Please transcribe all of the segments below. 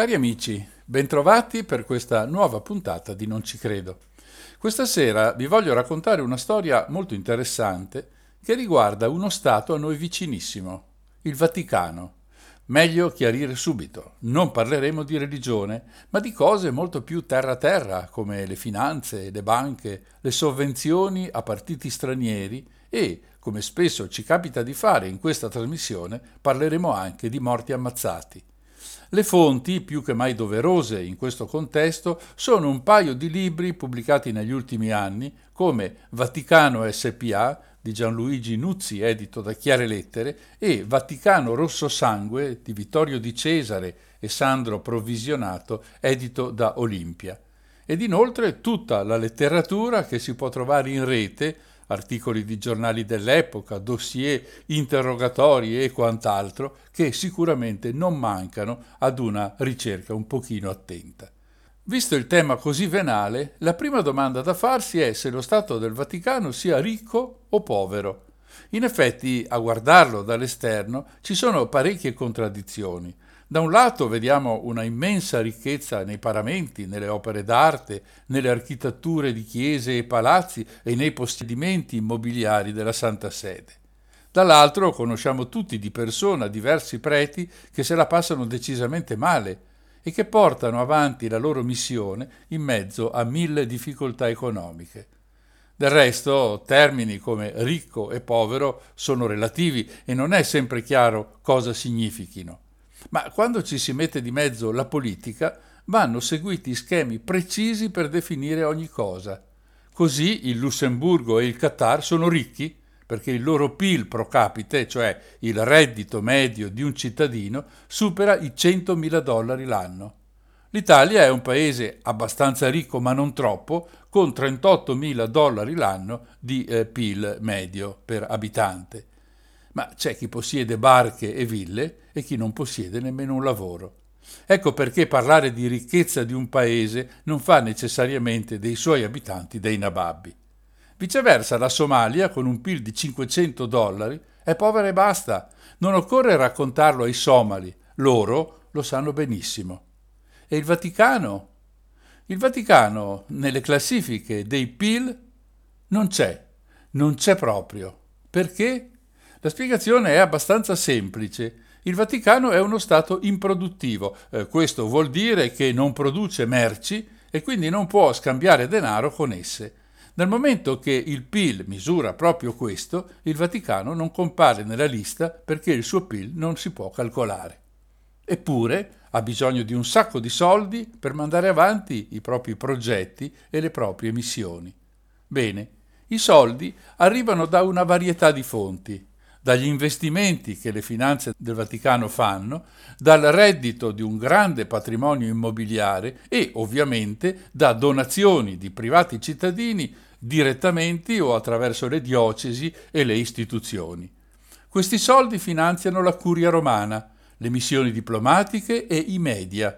Cari amici, bentrovati per questa nuova puntata di Non ci credo. Questa sera vi voglio raccontare una storia molto interessante che riguarda uno Stato a noi vicinissimo, il Vaticano. Meglio chiarire subito, non parleremo di religione, ma di cose molto più terra-terra, come le finanze, le banche, le sovvenzioni a partiti stranieri e, come spesso ci capita di fare in questa trasmissione, parleremo anche di morti ammazzati. Le fonti, più che mai doverose in questo contesto, sono un paio di libri pubblicati negli ultimi anni, come Vaticano SPA di Gianluigi Nuzzi, edito da Chiare Lettere, e Vaticano Rosso Sangue di Vittorio Di Cesare e Sandro Provvisionato, edito da Olimpia. Ed inoltre tutta la letteratura che si può trovare in rete articoli di giornali dell'epoca, dossier, interrogatori e quant'altro, che sicuramente non mancano ad una ricerca un pochino attenta. Visto il tema così venale, la prima domanda da farsi è se lo Stato del Vaticano sia ricco o povero. In effetti, a guardarlo dall'esterno, ci sono parecchie contraddizioni. Da un lato vediamo una immensa ricchezza nei paramenti, nelle opere d'arte, nelle architetture di chiese e palazzi e nei possedimenti immobiliari della Santa Sede. Dall'altro conosciamo tutti di persona diversi preti che se la passano decisamente male e che portano avanti la loro missione in mezzo a mille difficoltà economiche. Del resto, termini come ricco e povero sono relativi e non è sempre chiaro cosa significhino. Ma quando ci si mette di mezzo la politica, vanno seguiti schemi precisi per definire ogni cosa. Così il Lussemburgo e il Qatar sono ricchi perché il loro PIL pro capite, cioè il reddito medio di un cittadino, supera i 100.000 dollari l'anno. L'Italia è un paese abbastanza ricco ma non troppo, con 38.000 dollari l'anno di eh, PIL medio per abitante ma c'è chi possiede barche e ville e chi non possiede nemmeno un lavoro. Ecco perché parlare di ricchezza di un paese non fa necessariamente dei suoi abitanti dei nababbi. Viceversa, la Somalia, con un PIL di 500 dollari, è povera e basta. Non occorre raccontarlo ai somali, loro lo sanno benissimo. E il Vaticano? Il Vaticano, nelle classifiche dei PIL, non c'è, non c'è proprio. Perché? La spiegazione è abbastanza semplice. Il Vaticano è uno Stato improduttivo. Eh, questo vuol dire che non produce merci e quindi non può scambiare denaro con esse. Nel momento che il PIL misura proprio questo, il Vaticano non compare nella lista perché il suo PIL non si può calcolare. Eppure ha bisogno di un sacco di soldi per mandare avanti i propri progetti e le proprie missioni. Bene, i soldi arrivano da una varietà di fonti, dagli investimenti che le finanze del Vaticano fanno, dal reddito di un grande patrimonio immobiliare e ovviamente da donazioni di privati cittadini direttamente o attraverso le diocesi e le istituzioni. Questi soldi finanziano la curia romana, le missioni diplomatiche e i media.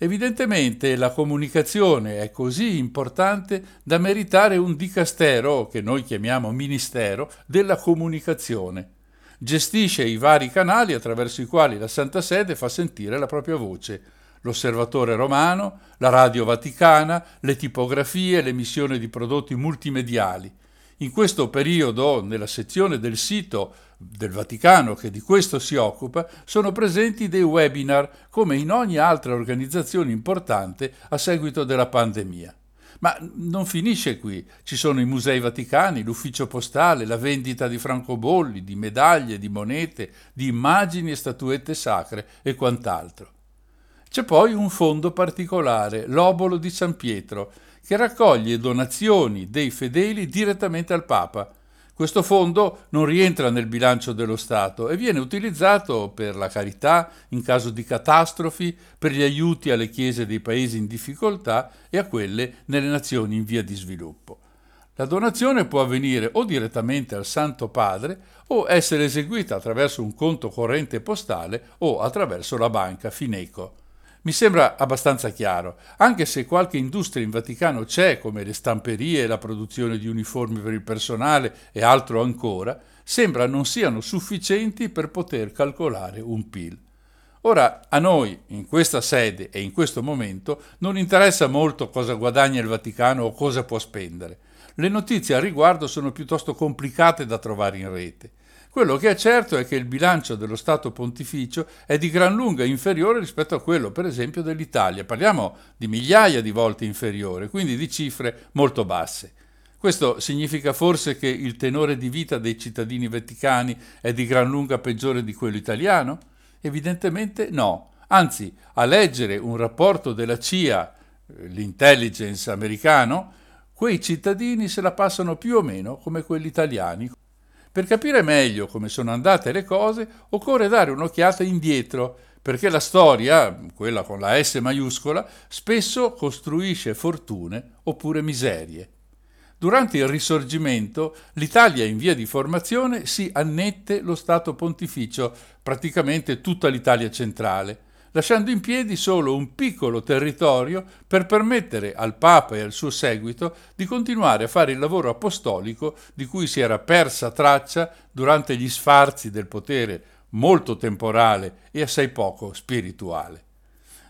Evidentemente la comunicazione è così importante da meritare un dicastero, che noi chiamiamo Ministero, della comunicazione. Gestisce i vari canali attraverso i quali la Santa Sede fa sentire la propria voce. L'Osservatore Romano, la Radio Vaticana, le tipografie, l'emissione di prodotti multimediali. In questo periodo, nella sezione del sito del Vaticano che di questo si occupa, sono presenti dei webinar come in ogni altra organizzazione importante a seguito della pandemia. Ma non finisce qui, ci sono i musei vaticani, l'ufficio postale, la vendita di francobolli, di medaglie, di monete, di immagini e statuette sacre e quant'altro. C'è poi un fondo particolare, l'Obolo di San Pietro, che raccoglie donazioni dei fedeli direttamente al Papa. Questo fondo non rientra nel bilancio dello Stato e viene utilizzato per la carità in caso di catastrofi, per gli aiuti alle chiese dei paesi in difficoltà e a quelle nelle nazioni in via di sviluppo. La donazione può avvenire o direttamente al Santo Padre o essere eseguita attraverso un conto corrente postale o attraverso la banca Fineco. Mi sembra abbastanza chiaro, anche se qualche industria in Vaticano c'è, come le stamperie la produzione di uniformi per il personale e altro ancora, sembra non siano sufficienti per poter calcolare un PIL. Ora, a noi, in questa sede e in questo momento, non interessa molto cosa guadagna il Vaticano o cosa può spendere. Le notizie al riguardo sono piuttosto complicate da trovare in rete. Quello che è certo è che il bilancio dello Stato pontificio è di gran lunga inferiore rispetto a quello, per esempio, dell'Italia. Parliamo di migliaia di volte inferiore, quindi di cifre molto basse. Questo significa forse che il tenore di vita dei cittadini vaticani è di gran lunga peggiore di quello italiano? Evidentemente no. Anzi, a leggere un rapporto della CIA, l'intelligence americano, quei cittadini se la passano più o meno come quelli italiani. Per capire meglio come sono andate le cose, occorre dare un'occhiata indietro, perché la storia, quella con la S maiuscola, spesso costruisce fortune oppure miserie. Durante il Risorgimento l'Italia in via di formazione si annette lo Stato pontificio, praticamente tutta l'Italia centrale, lasciando in piedi solo un piccolo territorio per permettere al Papa e al suo seguito di continuare a fare il lavoro apostolico di cui si era persa traccia durante gli sfarzi del potere molto temporale e assai poco spirituale.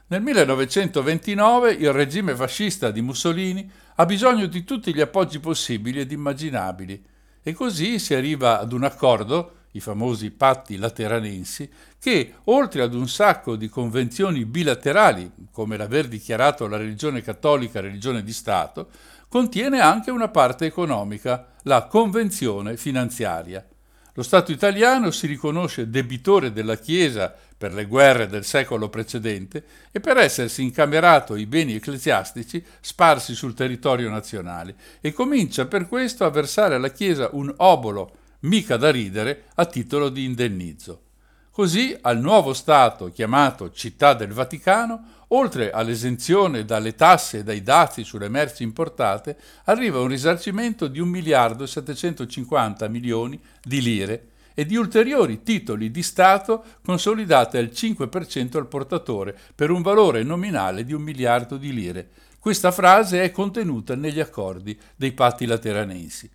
Nel 1929 il regime fascista di Mussolini ha bisogno di tutti gli appoggi possibili ed immaginabili e così si arriva ad un accordo i famosi patti lateranensi, che, oltre ad un sacco di convenzioni bilaterali, come l'aver dichiarato la religione cattolica religione di Stato, contiene anche una parte economica, la convenzione finanziaria. Lo Stato italiano si riconosce debitore della Chiesa per le guerre del secolo precedente e per essersi incamerato i beni ecclesiastici sparsi sul territorio nazionale e comincia per questo a versare alla Chiesa un obolo mica da ridere a titolo di indennizzo. Così al nuovo Stato chiamato Città del Vaticano, oltre all'esenzione dalle tasse e dai dazi sulle merci importate, arriva un risarcimento di 1 miliardo e 750 milioni di lire e di ulteriori titoli di Stato consolidati al 5% al portatore per un valore nominale di un miliardo di lire. Questa frase è contenuta negli accordi dei patti lateranensi.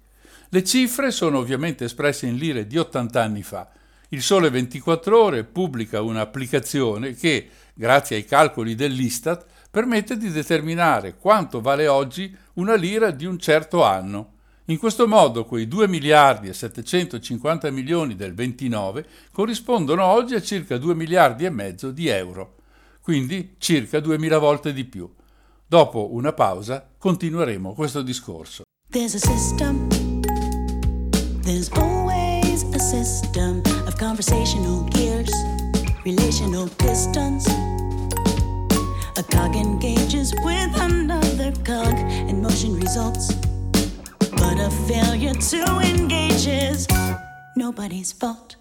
Le cifre sono ovviamente espresse in lire di 80 anni fa. Il Sole 24 Ore pubblica un'applicazione che, grazie ai calcoli dell'Istat, permette di determinare quanto vale oggi una lira di un certo anno. In questo modo quei 2 miliardi e 750 milioni del 29 corrispondono oggi a circa 2 miliardi e mezzo di euro, quindi circa 2000 volte di più. Dopo una pausa continueremo questo discorso. There's a system. There's always a system of conversational gears, relational distance. A cog engages with another cog, and motion results. But a failure to engage is nobody's fault.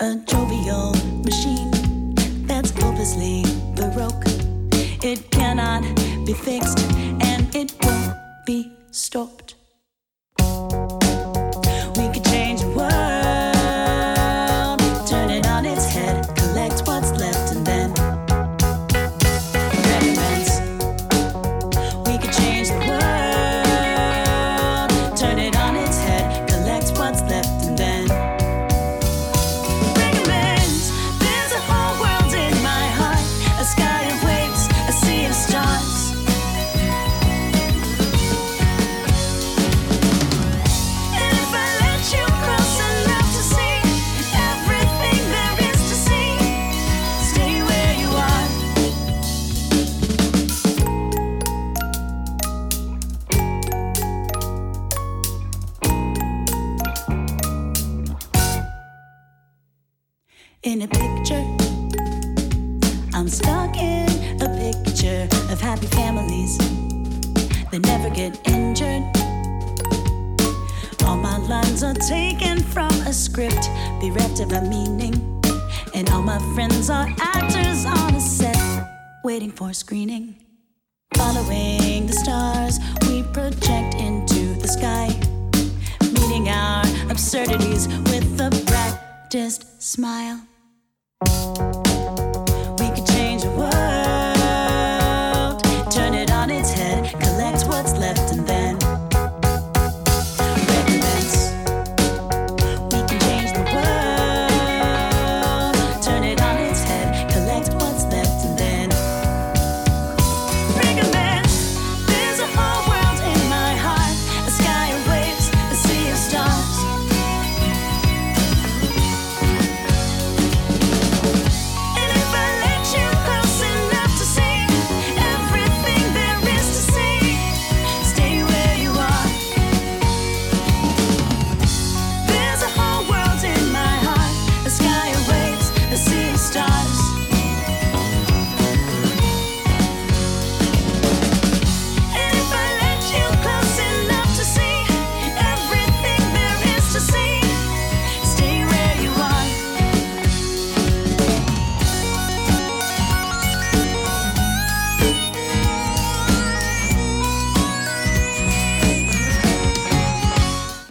A jovial machine that's hopelessly baroque. It cannot be fixed, and it won't be stopped. Screening.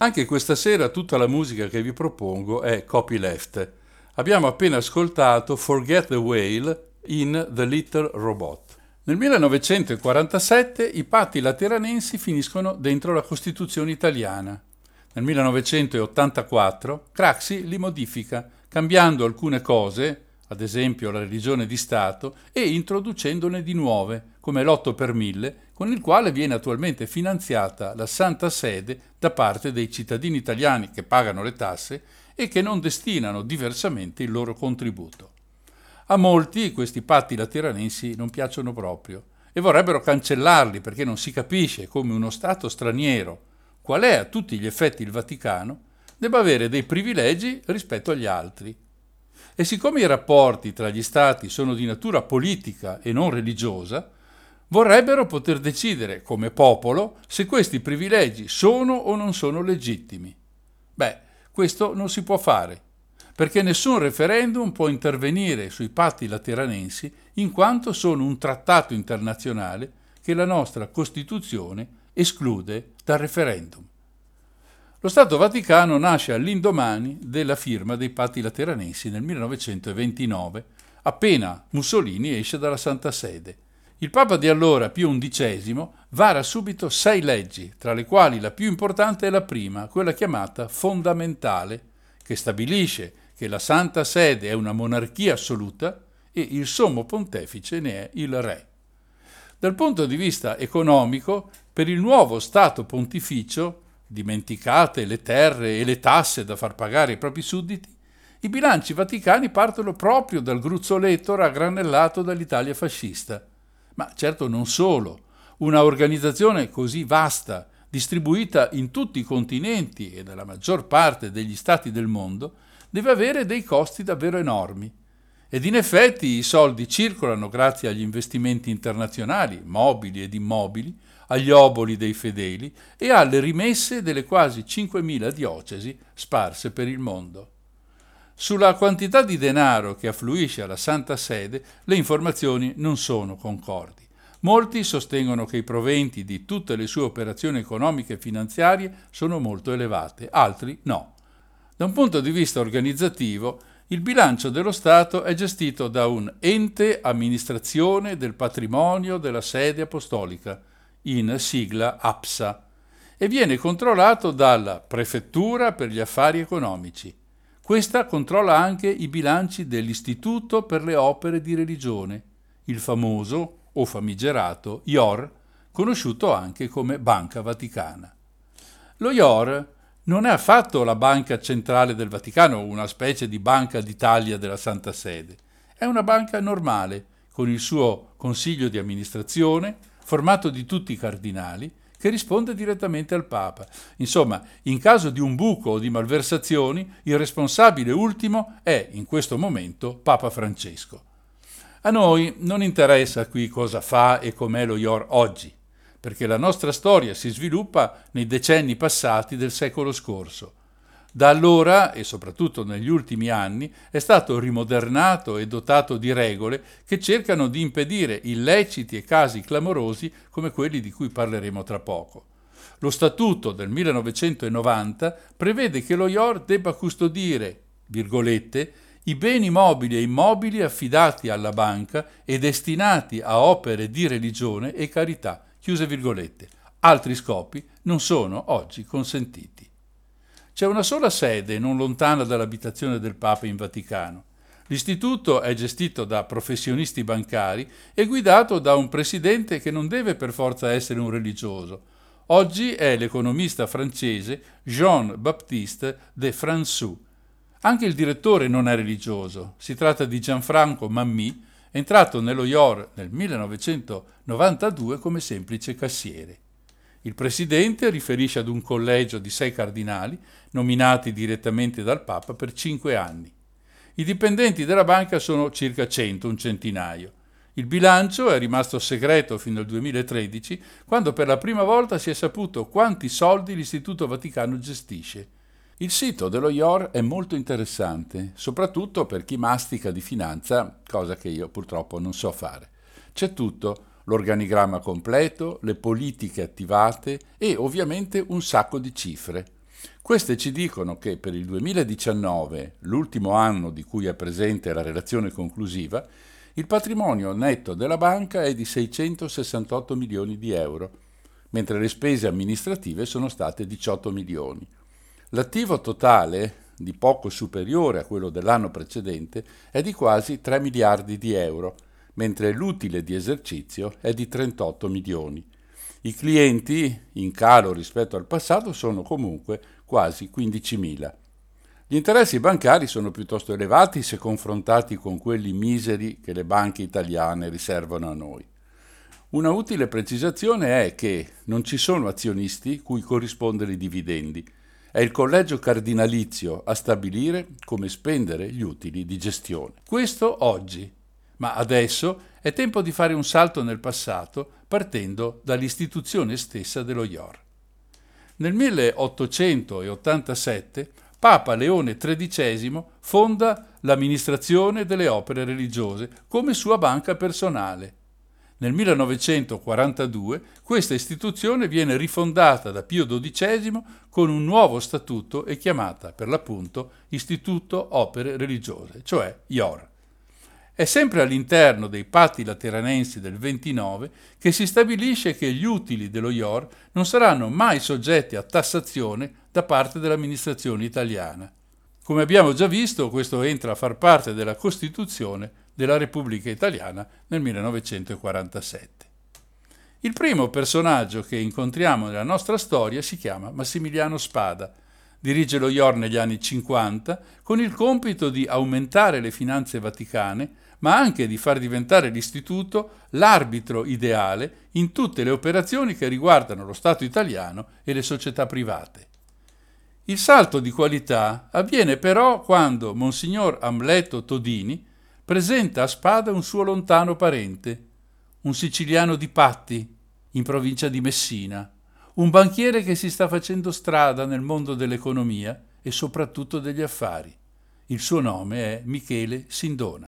Anche questa sera tutta la musica che vi propongo è copyleft. Abbiamo appena ascoltato Forget the Whale in The Little Robot. Nel 1947 i patti lateranensi finiscono dentro la Costituzione italiana. Nel 1984 Craxi li modifica, cambiando alcune cose, ad esempio la religione di Stato, e introducendone di nuove, come l'8 per 1000, con il quale viene attualmente finanziata la Santa Sede da parte dei cittadini italiani che pagano le tasse e che non destinano diversamente il loro contributo. A molti questi patti lateranensi non piacciono proprio e vorrebbero cancellarli perché non si capisce come uno Stato straniero, qual è a tutti gli effetti il Vaticano, debba avere dei privilegi rispetto agli altri. E siccome i rapporti tra gli Stati sono di natura politica e non religiosa, vorrebbero poter decidere come popolo se questi privilegi sono o non sono legittimi. Beh, questo non si può fare, perché nessun referendum può intervenire sui patti lateranensi in quanto sono un trattato internazionale che la nostra Costituzione esclude dal referendum. Lo Stato Vaticano nasce all'indomani della firma dei patti lateranensi nel 1929, appena Mussolini esce dalla Santa Sede. Il Papa di allora, Pio XI, vara subito sei leggi, tra le quali la più importante è la prima, quella chiamata fondamentale, che stabilisce che la Santa Sede è una monarchia assoluta e il sommo pontefice ne è il re. Dal punto di vista economico, per il nuovo Stato pontificio, dimenticate le terre e le tasse da far pagare ai propri sudditi, i bilanci vaticani partono proprio dal gruzzoletto raggranellato dall'Italia fascista. Ma certo non solo. Una organizzazione così vasta, distribuita in tutti i continenti e nella maggior parte degli stati del mondo, deve avere dei costi davvero enormi. Ed in effetti i soldi circolano grazie agli investimenti internazionali, mobili ed immobili, agli oboli dei fedeli e alle rimesse delle quasi 5.000 diocesi sparse per il mondo. Sulla quantità di denaro che affluisce alla Santa Sede le informazioni non sono concordi. Molti sostengono che i proventi di tutte le sue operazioni economiche e finanziarie sono molto elevate, altri no. Da un punto di vista organizzativo, il bilancio dello Stato è gestito da un ente amministrazione del patrimonio della sede apostolica, in sigla APSA, e viene controllato dalla Prefettura per gli affari economici. Questa controlla anche i bilanci dell'Istituto per le opere di religione, il famoso o famigerato IOR, conosciuto anche come Banca Vaticana. Lo IOR non è affatto la banca centrale del Vaticano, una specie di banca d'Italia della Santa Sede. È una banca normale, con il suo consiglio di amministrazione, formato di tutti i cardinali, che risponde direttamente al Papa. Insomma, in caso di un buco o di malversazioni, il responsabile ultimo è, in questo momento, Papa Francesco. A noi non interessa qui cosa fa e com'è lo IOR oggi. perché la nostra storia si sviluppa nei decenni passati del secolo scorso. Da allora, e soprattutto negli ultimi anni, è stato rimodernato e dotato di regole che cercano di impedire illeciti e casi clamorosi come quelli di cui parleremo tra poco. Lo Statuto del 1990 prevede che lo IOR debba custodire, virgolette, i beni mobili e immobili affidati alla banca e destinati a opere di religione e carità, chiuse virgolette. Altri scopi non sono oggi consentiti. C'è una sola sede non lontana dall'abitazione del Papa in Vaticano. L'istituto è gestito da professionisti bancari e guidato da un presidente che non deve per forza essere un religioso. Oggi è l'economista francese Jean-Baptiste de François. Anche il direttore non è religioso. Si tratta di Gianfranco Mammy, entrato nello IOR nel 1992 come semplice cassiere. Il presidente riferisce ad un collegio di sei cardinali nominati direttamente dal Papa per cinque anni. I dipendenti della banca sono circa 100, un centinaio. Il bilancio è rimasto segreto fino al 2013, quando per la prima volta si è saputo quanti soldi l'Istituto Vaticano gestisce. Il sito dello IOR è molto interessante, soprattutto per chi mastica di finanza, cosa che io purtroppo non so fare. C'è tutto, l'organigramma completo, le politiche attivate e ovviamente un sacco di cifre. Queste ci dicono che per il 2019, l'ultimo anno di cui è presente la relazione conclusiva, il patrimonio netto della banca è di 668 milioni di euro, mentre le spese amministrative sono state 18 milioni. L'attivo totale, di poco superiore a quello dell'anno precedente, è di quasi 3 miliardi di euro, mentre l'utile di esercizio è di 38 milioni. I clienti, in calo rispetto al passato, sono comunque quasi 15.000. Gli interessi bancari sono piuttosto elevati se confrontati con quelli miseri che le banche italiane riservano a noi. Una utile precisazione è che non ci sono azionisti cui corrispondere i dividendi. È il collegio cardinalizio a stabilire come spendere gli utili di gestione. Questo oggi, ma adesso è tempo di fare un salto nel passato partendo dall'istituzione stessa dello IOR. Nel 1887 Papa Leone XIII fonda l'amministrazione delle opere religiose come sua banca personale. Nel 1942 questa istituzione viene rifondata da Pio XII con un nuovo statuto e chiamata per l'appunto Istituto Opere Religiose, cioè IOR. È sempre all'interno dei patti lateranensi del 29 che si stabilisce che gli utili dello IOR non saranno mai soggetti a tassazione da parte dell'amministrazione italiana. Come abbiamo già visto, questo entra a far parte della Costituzione della Repubblica Italiana nel 1947. Il primo personaggio che incontriamo nella nostra storia si chiama Massimiliano Spada, dirige lo IOR negli anni 50 con il compito di aumentare le finanze vaticane ma anche di far diventare l'istituto l'arbitro ideale in tutte le operazioni che riguardano lo Stato italiano e le società private. Il salto di qualità avviene però quando Monsignor Amleto Todini presenta a Spada un suo lontano parente, un siciliano di Patti, in provincia di Messina, un banchiere che si sta facendo strada nel mondo dell'economia e soprattutto degli affari. Il suo nome è Michele Sindona.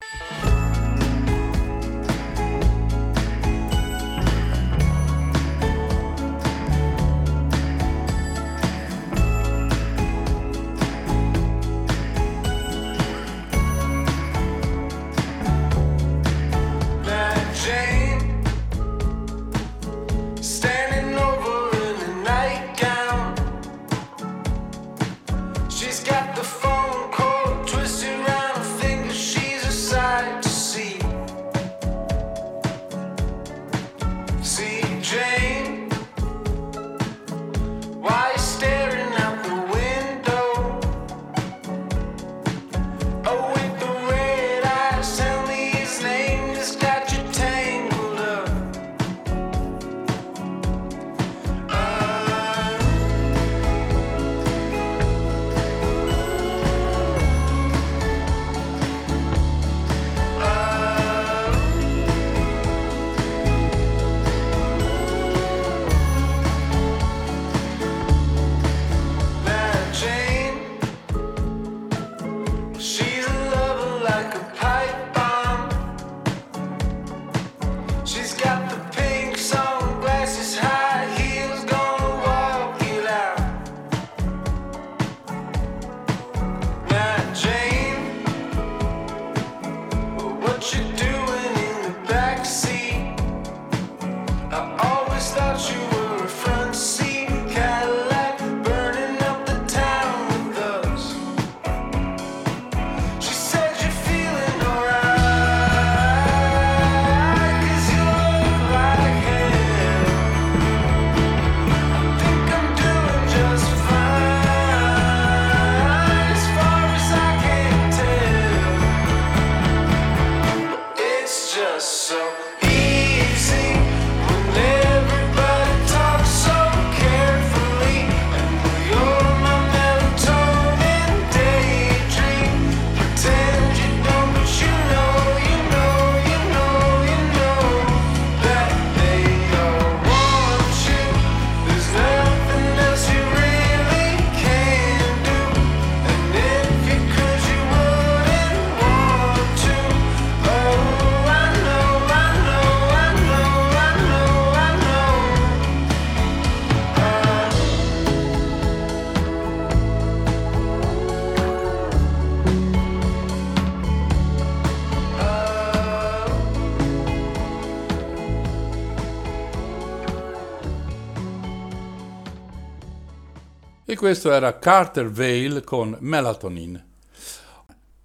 Questo era Carter Vale con Melatonin.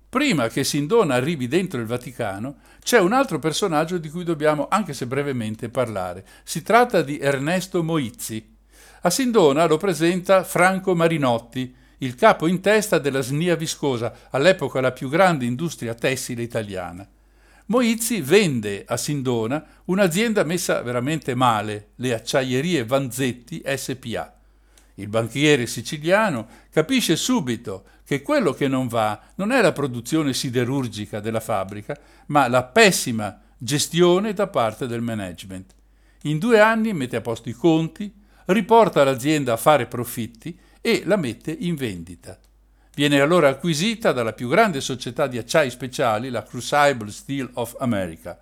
Prima che Sindona arrivi dentro il Vaticano, c'è un altro personaggio di cui dobbiamo, anche se brevemente, parlare. Si tratta di Ernesto Moizzi. A Sindona lo presenta Franco Marinotti, il capo in testa della Snia Viscosa, all'epoca la più grande industria tessile italiana. Moizzi vende a Sindona un'azienda messa veramente male, le acciaierie Vanzetti SPA. Il banchiere siciliano capisce subito che quello che non va non è la produzione siderurgica della fabbrica, ma la pessima gestione da parte del management. In due anni mette a posto i conti, riporta l'azienda a fare profitti e la mette in vendita. Viene allora acquisita dalla più grande società di acciai speciali, la Crucible Steel of America.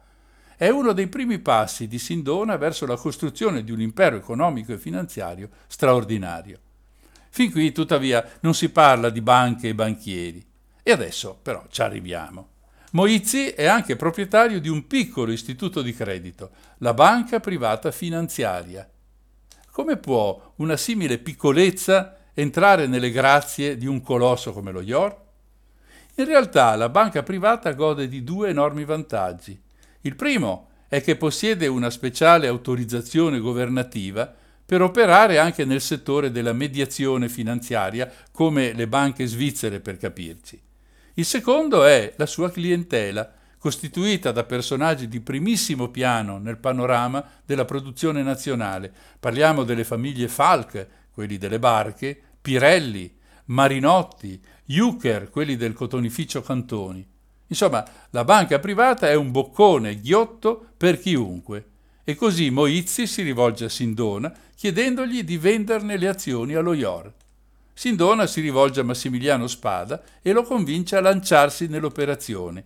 È uno dei primi passi di Sindona verso la costruzione di un impero economico e finanziario straordinario. Fin qui, tuttavia, non si parla di banche e banchieri. E adesso, però, ci arriviamo. Moizzi è anche proprietario di un piccolo istituto di credito, la Banca Privata Finanziaria. Come può una simile piccolezza entrare nelle grazie di un colosso come lo IOR? In realtà la banca privata gode di due enormi vantaggi. Il primo è che possiede una speciale autorizzazione governativa per operare anche nel settore della mediazione finanziaria, come le banche svizzere per capirci. Il secondo è la sua clientela, costituita da personaggi di primissimo piano nel panorama della produzione nazionale. Parliamo delle famiglie Falk, quelli delle barche, Pirelli, Marinotti, Juker, quelli del cotonificio Cantoni. Insomma, la banca privata è un boccone ghiotto per chiunque. E così Moizzi si rivolge a Sindona chiedendogli di venderne le azioni allo IOR. Sindona si rivolge a Massimiliano Spada e lo convince a lanciarsi nell'operazione.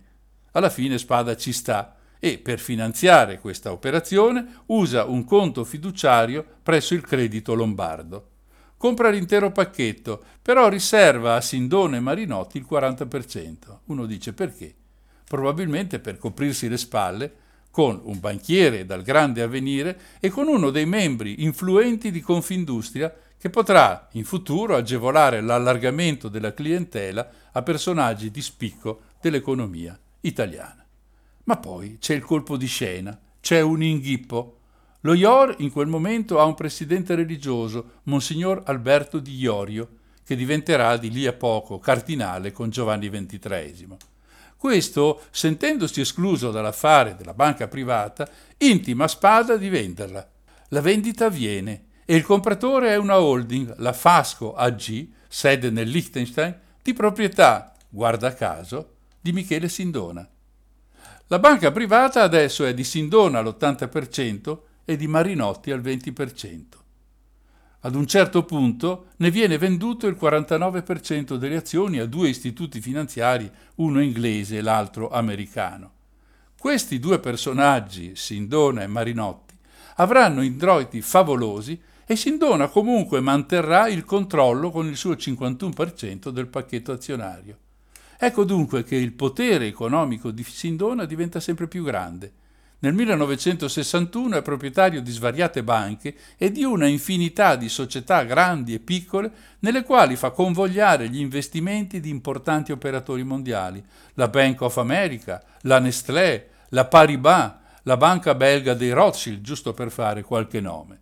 Alla fine Spada ci sta e per finanziare questa operazione usa un conto fiduciario presso il Credito Lombardo. Compra l'intero pacchetto, però riserva a Sindona e Marinotti il 40%. Uno dice perché? Probabilmente per coprirsi le spalle con un banchiere dal grande avvenire e con uno dei membri influenti di Confindustria che potrà in futuro agevolare l'allargamento della clientela a personaggi di spicco dell'economia italiana. Ma poi c'è il colpo di scena, c'è un inghippo. Lo IOR in quel momento ha un presidente religioso, Monsignor Alberto di Iorio, che diventerà di lì a poco cardinale con Giovanni XXIII. Questo, sentendosi escluso dall'affare della banca privata, intima Spada di venderla. La vendita avviene e il compratore è una holding, la Fasco AG, sede nel Liechtenstein, di proprietà, guarda caso, di Michele Sindona. La banca privata adesso è di Sindona all'80% e di Marinotti al 20%. Ad un certo punto ne viene venduto il 49% delle azioni a due istituti finanziari, uno inglese e l'altro americano. Questi due personaggi, Sindona e Marinotti, avranno introiti favolosi e Sindona comunque manterrà il controllo con il suo 51% del pacchetto azionario. Ecco dunque che il potere economico di Sindona diventa sempre più grande nel 1961 è proprietario di svariate banche e di una infinità di società grandi e piccole nelle quali fa convogliare gli investimenti di importanti operatori mondiali, la Bank of America, la Nestlé, la Paribas, la banca belga dei Rothschild, giusto per fare qualche nome.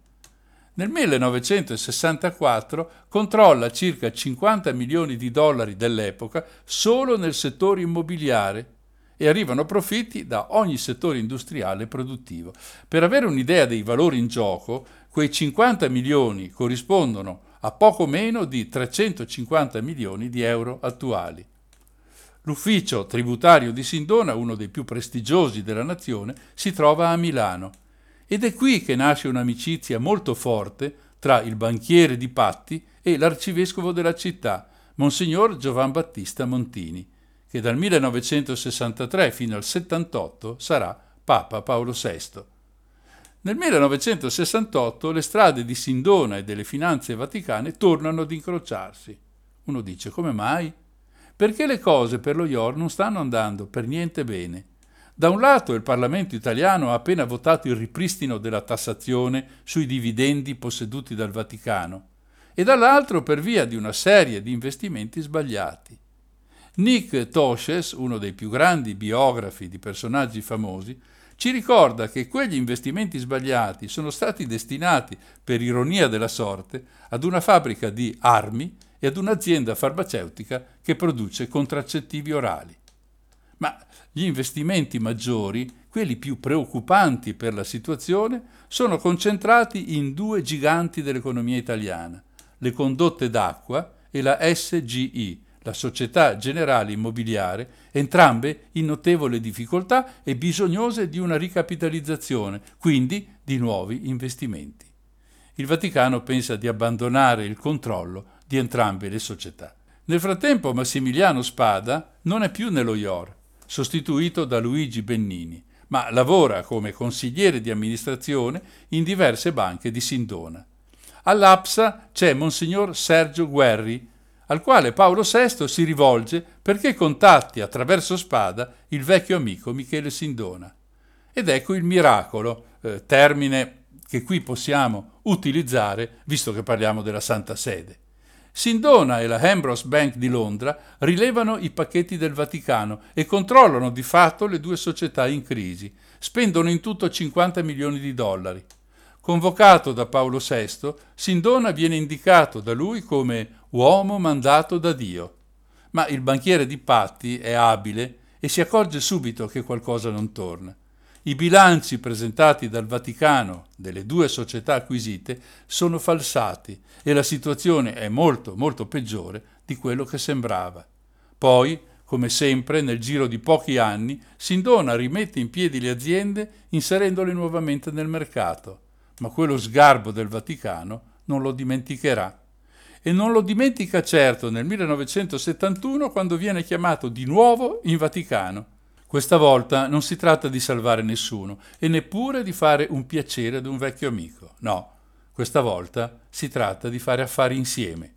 Nel 1964 controlla circa 50 milioni di dollari dell'epoca solo nel settore immobiliare e arrivano profitti da ogni settore industriale e produttivo. Per avere un'idea dei valori in gioco, quei 50 milioni corrispondono a poco meno di 350 milioni di euro attuali. L'ufficio tributario di Sindona, uno dei più prestigiosi della nazione, si trova a Milano ed è qui che nasce un'amicizia molto forte tra il banchiere di Patti e l'arcivescovo della città, Monsignor Giovan Battista Montini che dal 1963 fino al 78 sarà Papa Paolo VI. Nel 1968 le strade di Sindona e delle finanze vaticane tornano ad incrociarsi. Uno dice come mai? Perché le cose per lo IOR non stanno andando per niente bene. Da un lato il Parlamento italiano ha appena votato il ripristino della tassazione sui dividendi posseduti dal Vaticano e dall'altro per via di una serie di investimenti sbagliati. Nick Tosches, uno dei più grandi biografi di personaggi famosi, ci ricorda che quegli investimenti sbagliati sono stati destinati, per ironia della sorte, ad una fabbrica di armi e ad un'azienda farmaceutica che produce contraccettivi orali. Ma gli investimenti maggiori, quelli più preoccupanti per la situazione, sono concentrati in due giganti dell'economia italiana, le condotte d'acqua e la SGI, la Società Generale Immobiliare, entrambe in notevole difficoltà e bisognose di una ricapitalizzazione, quindi di nuovi investimenti. Il Vaticano pensa di abbandonare il controllo di entrambe le società. Nel frattempo Massimiliano Spada non è più nello IOR, sostituito da Luigi Bennini, ma lavora come consigliere di amministrazione in diverse banche di Sindona. All'APSA c'è Monsignor Sergio Guerri, al quale Paolo VI si rivolge perché contatti attraverso Spada il vecchio amico Michele Sindona. Ed ecco il miracolo, eh, termine che qui possiamo utilizzare visto che parliamo della Santa Sede. Sindona e la Ambrose Bank di Londra rilevano i pacchetti del Vaticano e controllano di fatto le due società in crisi. Spendono in tutto 50 milioni di dollari. Convocato da Paolo VI, Sindona viene indicato da lui come uomo mandato da Dio. Ma il banchiere di Patti è abile e si accorge subito che qualcosa non torna. I bilanci presentati dal Vaticano delle due società acquisite sono falsati e la situazione è molto molto peggiore di quello che sembrava. Poi, come sempre, nel giro di pochi anni, Sindona rimette in piedi le aziende inserendole nuovamente nel mercato ma quello sgarbo del Vaticano non lo dimenticherà. E non lo dimentica certo nel 1971 quando viene chiamato di nuovo in Vaticano. Questa volta non si tratta di salvare nessuno e neppure di fare un piacere ad un vecchio amico. No, questa volta si tratta di fare affari insieme.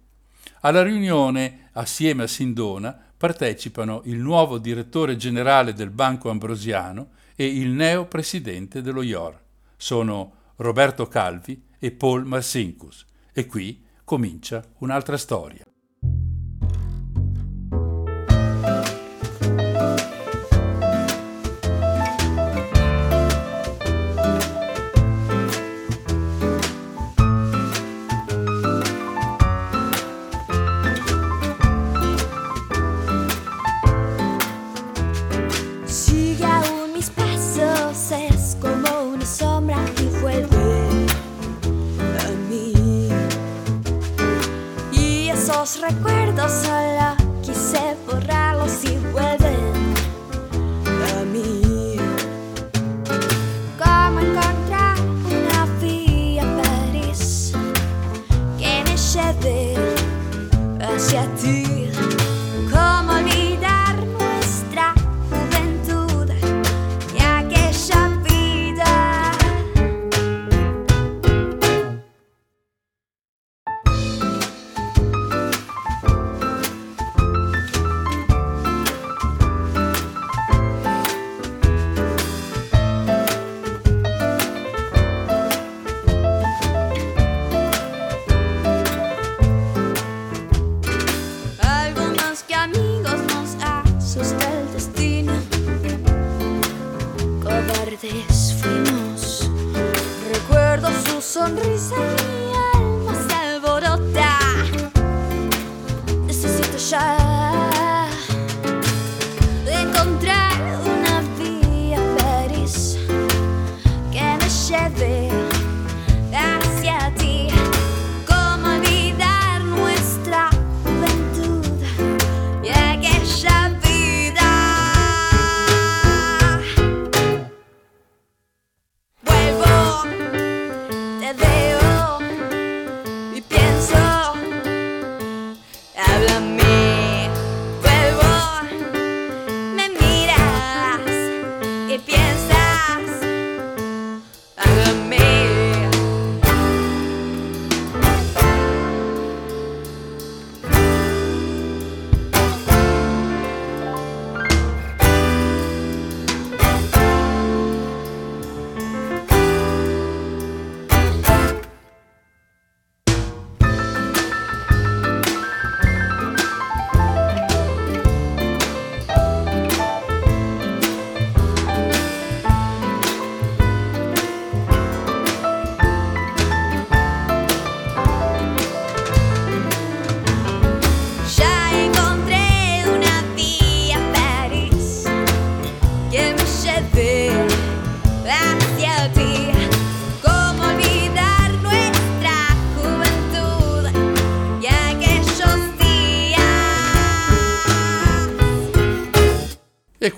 Alla riunione, assieme a Sindona, partecipano il nuovo direttore generale del Banco Ambrosiano e il neo presidente dello IOR. Sono Roberto Calvi e Paul Marsinkus. E qui comincia un'altra storia. recuerdos al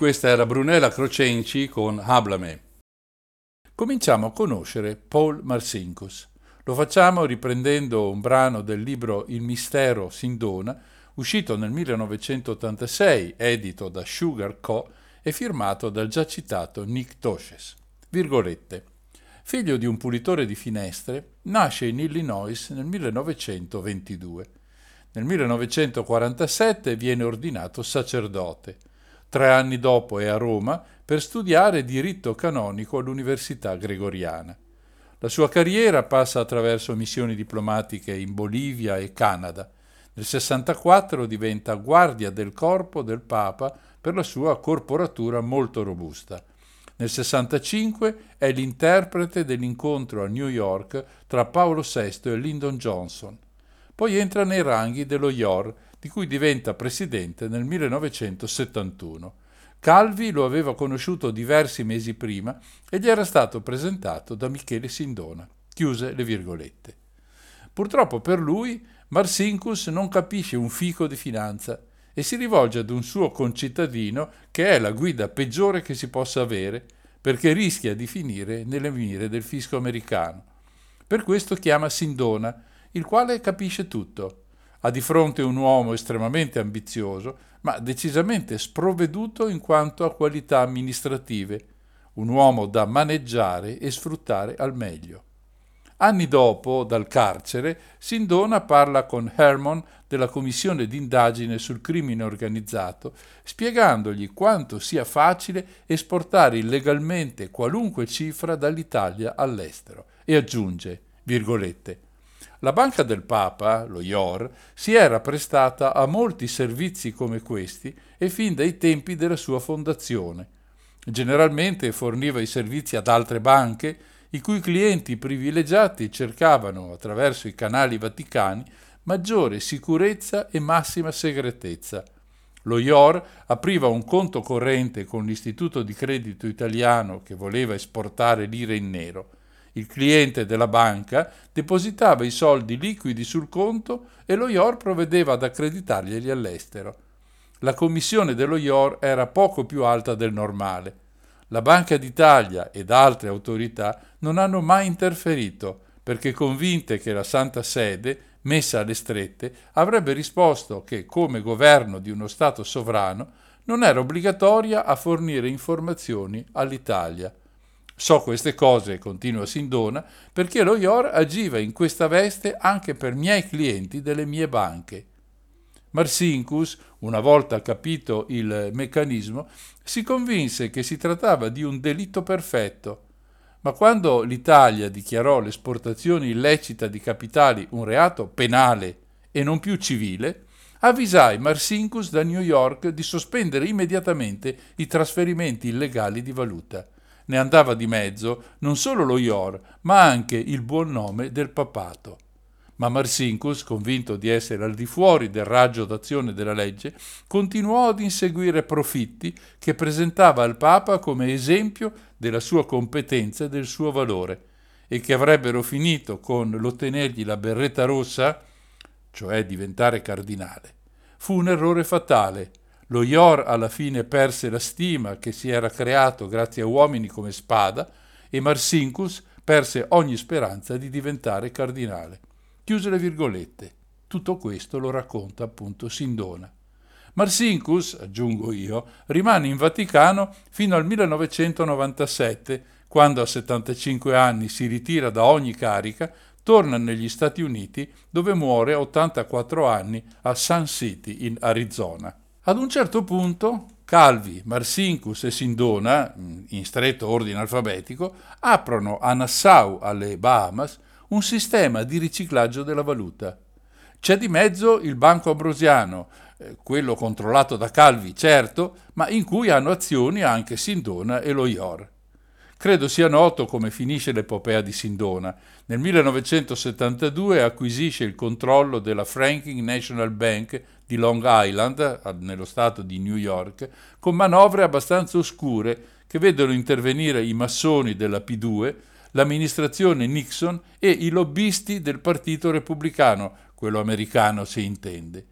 questa era Brunella Crocenci con Hablame. Cominciamo a conoscere Paul Marcinkus. Lo facciamo riprendendo un brano del libro Il mistero Sindona, uscito nel 1986, edito da Sugar Co. e firmato dal già citato Nick Tosches. Virgolette. Figlio di un pulitore di finestre, nasce in Illinois nel 1922. Nel 1947 viene ordinato sacerdote. Tre anni dopo è a Roma per studiare diritto canonico all'Università Gregoriana. La sua carriera passa attraverso missioni diplomatiche in Bolivia e Canada. Nel 64 diventa guardia del corpo del Papa per la sua corporatura molto robusta. Nel 65 è l'interprete dell'incontro a New York tra Paolo VI e Lyndon Johnson. Poi entra nei ranghi dello IOR, di cui diventa presidente nel 1971. Calvi lo aveva conosciuto diversi mesi prima e gli era stato presentato da Michele Sindona. Chiuse le virgolette. Purtroppo per lui, Marsinkus non capisce un fico di finanza e si rivolge ad un suo concittadino che è la guida peggiore che si possa avere perché rischia di finire nelle mire del fisco americano. Per questo chiama Sindona, il quale capisce tutto. Ha di fronte un uomo estremamente ambizioso, ma decisamente sprovveduto in quanto a qualità amministrative, un uomo da maneggiare e sfruttare al meglio. Anni dopo, dal carcere, Sindona parla con Hermon della commissione d'indagine sul crimine organizzato, spiegandogli quanto sia facile esportare illegalmente qualunque cifra dall'Italia all'estero. E aggiunge, virgolette, la Banca del Papa, lo IOR, si era prestata a molti servizi come questi e fin dai tempi della sua fondazione. Generalmente forniva i servizi ad altre banche, i cui clienti privilegiati cercavano, attraverso i canali vaticani, maggiore sicurezza e massima segretezza. Lo IOR apriva un conto corrente con l'Istituto di Credito Italiano che voleva esportare lire in nero il cliente della banca depositava i soldi liquidi sul conto e lo IOR provvedeva ad accreditarglieli all'estero. La commissione dello IOR era poco più alta del normale. La Banca d'Italia ed altre autorità non hanno mai interferito perché convinte che la Santa Sede, messa alle strette, avrebbe risposto che, come governo di uno Stato sovrano, non era obbligatoria a fornire informazioni all'Italia. So queste cose, continua Sindona, perché lo IOR agiva in questa veste anche per miei clienti delle mie banche. Marsinkus, una volta capito il meccanismo, si convinse che si trattava di un delitto perfetto, ma quando l'Italia dichiarò l'esportazione illecita di capitali un reato penale e non più civile, avvisai Marsinkus da New York di sospendere immediatamente i trasferimenti illegali di valuta ne andava di mezzo non solo lo IOR, ma anche il buon nome del papato. Ma Marsinkus, convinto di essere al di fuori del raggio d'azione della legge, continuò ad inseguire profitti che presentava al Papa come esempio della sua competenza e del suo valore, e che avrebbero finito con l'ottenergli la berretta rossa, cioè diventare cardinale. Fu un errore fatale, lo IOR alla fine perse la stima che si era creato grazie a uomini come Spada e Marsinkus perse ogni speranza di diventare cardinale. Chiuse le virgolette. Tutto questo lo racconta appunto Sindona. Marsinkus, aggiungo io, rimane in Vaticano fino al 1997, quando a 75 anni si ritira da ogni carica, torna negli Stati Uniti dove muore a 84 anni a Sun City in Arizona. Ad un certo punto Calvi, Marsinkus e Sindona, in stretto ordine alfabetico, aprono a Nassau, alle Bahamas, un sistema di riciclaggio della valuta. C'è di mezzo il Banco Ambrosiano, eh, quello controllato da Calvi, certo, ma in cui hanno azioni anche Sindona e lo IOR. Credo sia noto come finisce l'epopea di Sindona. Nel 1972 acquisisce il controllo della Franklin National Bank di Long Island, nello stato di New York, con manovre abbastanza oscure che vedono intervenire i massoni della P2, l'amministrazione Nixon e i lobbisti del Partito Repubblicano, quello americano si intende.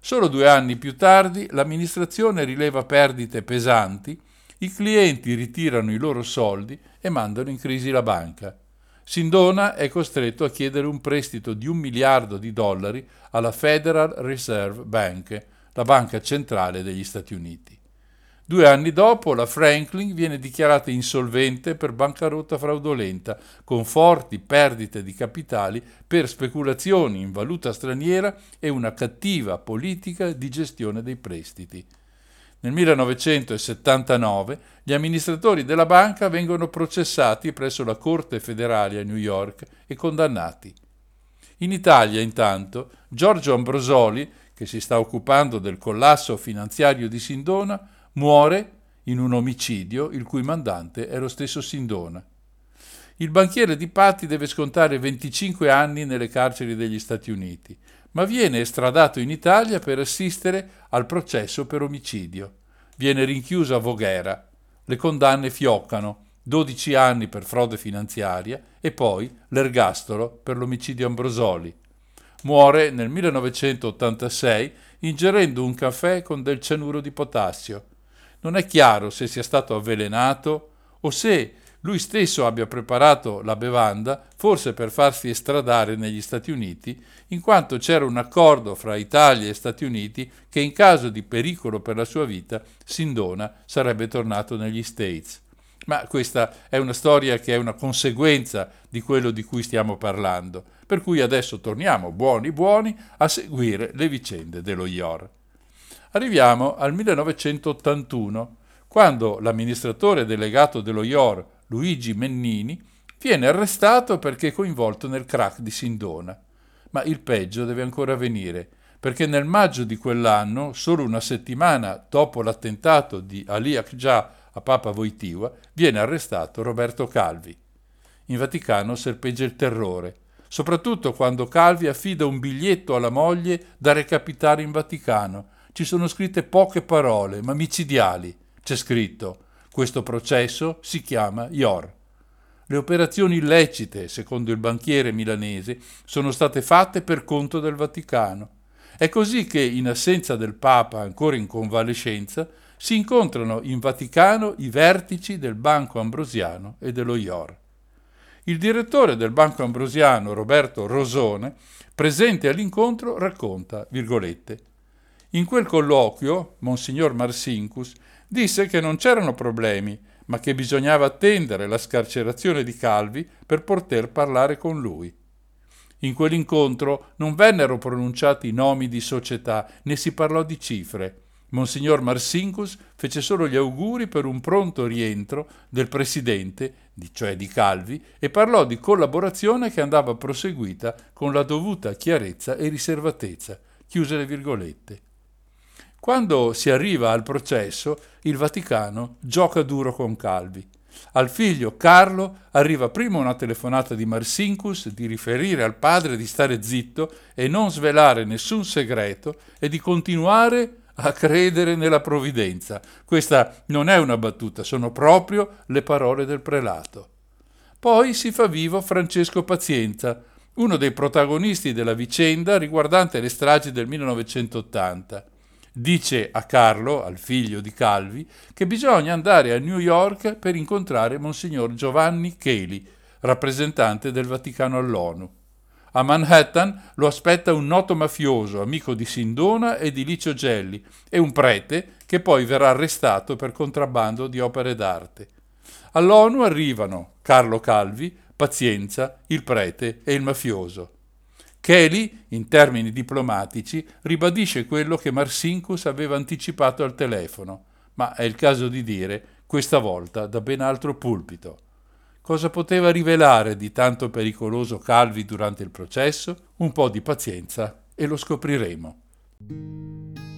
Solo due anni più tardi l'amministrazione rileva perdite pesanti, i clienti ritirano i loro soldi e mandano in crisi la banca. Sindona è costretto a chiedere un prestito di un miliardo di dollari alla Federal Reserve Bank, la banca centrale degli Stati Uniti. Due anni dopo la Franklin viene dichiarata insolvente per bancarotta fraudolenta, con forti perdite di capitali per speculazioni in valuta straniera e una cattiva politica di gestione dei prestiti. Nel 1979 gli amministratori della banca vengono processati presso la Corte federale a New York e condannati. In Italia, intanto, Giorgio Ambrosoli, che si sta occupando del collasso finanziario di Sindona, muore in un omicidio il cui mandante è lo stesso Sindona. Il banchiere di Patti deve scontare 25 anni nelle carceri degli Stati Uniti, ma viene estradato in Italia per assistere al processo per omicidio. Viene rinchiuso a Voghera. Le condanne fioccano, 12 anni per frode finanziaria e poi l'ergastolo per l'omicidio Ambrosoli. Muore nel 1986 ingerendo un caffè con del cianuro di potassio. Non è chiaro se sia stato avvelenato o se lui stesso abbia preparato la bevanda, forse per farsi estradare negli Stati Uniti, in quanto c'era un accordo fra Italia e Stati Uniti che in caso di pericolo per la sua vita Sindona sarebbe tornato negli States. Ma questa è una storia che è una conseguenza di quello di cui stiamo parlando, per cui adesso torniamo buoni buoni a seguire le vicende dello IOR. Arriviamo al 1981, quando l'amministratore delegato dello IOR, Luigi Mennini, viene arrestato perché coinvolto nel crack di Sindona. Ma il peggio deve ancora venire, perché nel maggio di quell'anno, solo una settimana dopo l'attentato di Ali Akja a Papa Voitiva, viene arrestato Roberto Calvi. In Vaticano serpeggia il terrore, soprattutto quando Calvi affida un biglietto alla moglie da recapitare in Vaticano, ci sono scritte poche parole, ma micidiali. C'è scritto: questo processo si chiama IOR. Le operazioni illecite, secondo il banchiere milanese, sono state fatte per conto del Vaticano. È così che, in assenza del Papa ancora in convalescenza, si incontrano in Vaticano i vertici del Banco Ambrosiano e dello IOR. Il direttore del Banco Ambrosiano, Roberto Rosone, presente all'incontro, racconta, virgolette, in quel colloquio, Monsignor Marsincus disse che non c'erano problemi, ma che bisognava attendere la scarcerazione di Calvi per poter parlare con lui. In quell'incontro non vennero pronunciati nomi di società, né si parlò di cifre. Monsignor Marsincus fece solo gli auguri per un pronto rientro del presidente, cioè di Calvi, e parlò di collaborazione che andava proseguita con la dovuta chiarezza e riservatezza. Chiuse le virgolette. Quando si arriva al processo, il Vaticano gioca duro con Calvi. Al figlio Carlo arriva prima una telefonata di Marsincus di riferire al padre di stare zitto e non svelare nessun segreto e di continuare a credere nella provvidenza. Questa non è una battuta, sono proprio le parole del prelato. Poi si fa vivo Francesco Pazienza, uno dei protagonisti della vicenda riguardante le stragi del 1980 dice a Carlo, al figlio di Calvi, che bisogna andare a New York per incontrare Monsignor Giovanni Cheli, rappresentante del Vaticano all'ONU. A Manhattan lo aspetta un noto mafioso, amico di Sindona e di Licio Gelli, e un prete che poi verrà arrestato per contrabbando di opere d'arte. All'ONU arrivano Carlo Calvi, Pazienza, il prete e il mafioso. Kelly, in termini diplomatici, ribadisce quello che Marsinkus aveva anticipato al telefono, ma è il caso di dire, questa volta da ben altro pulpito. Cosa poteva rivelare di tanto pericoloso Calvi durante il processo? Un po' di pazienza e lo scopriremo.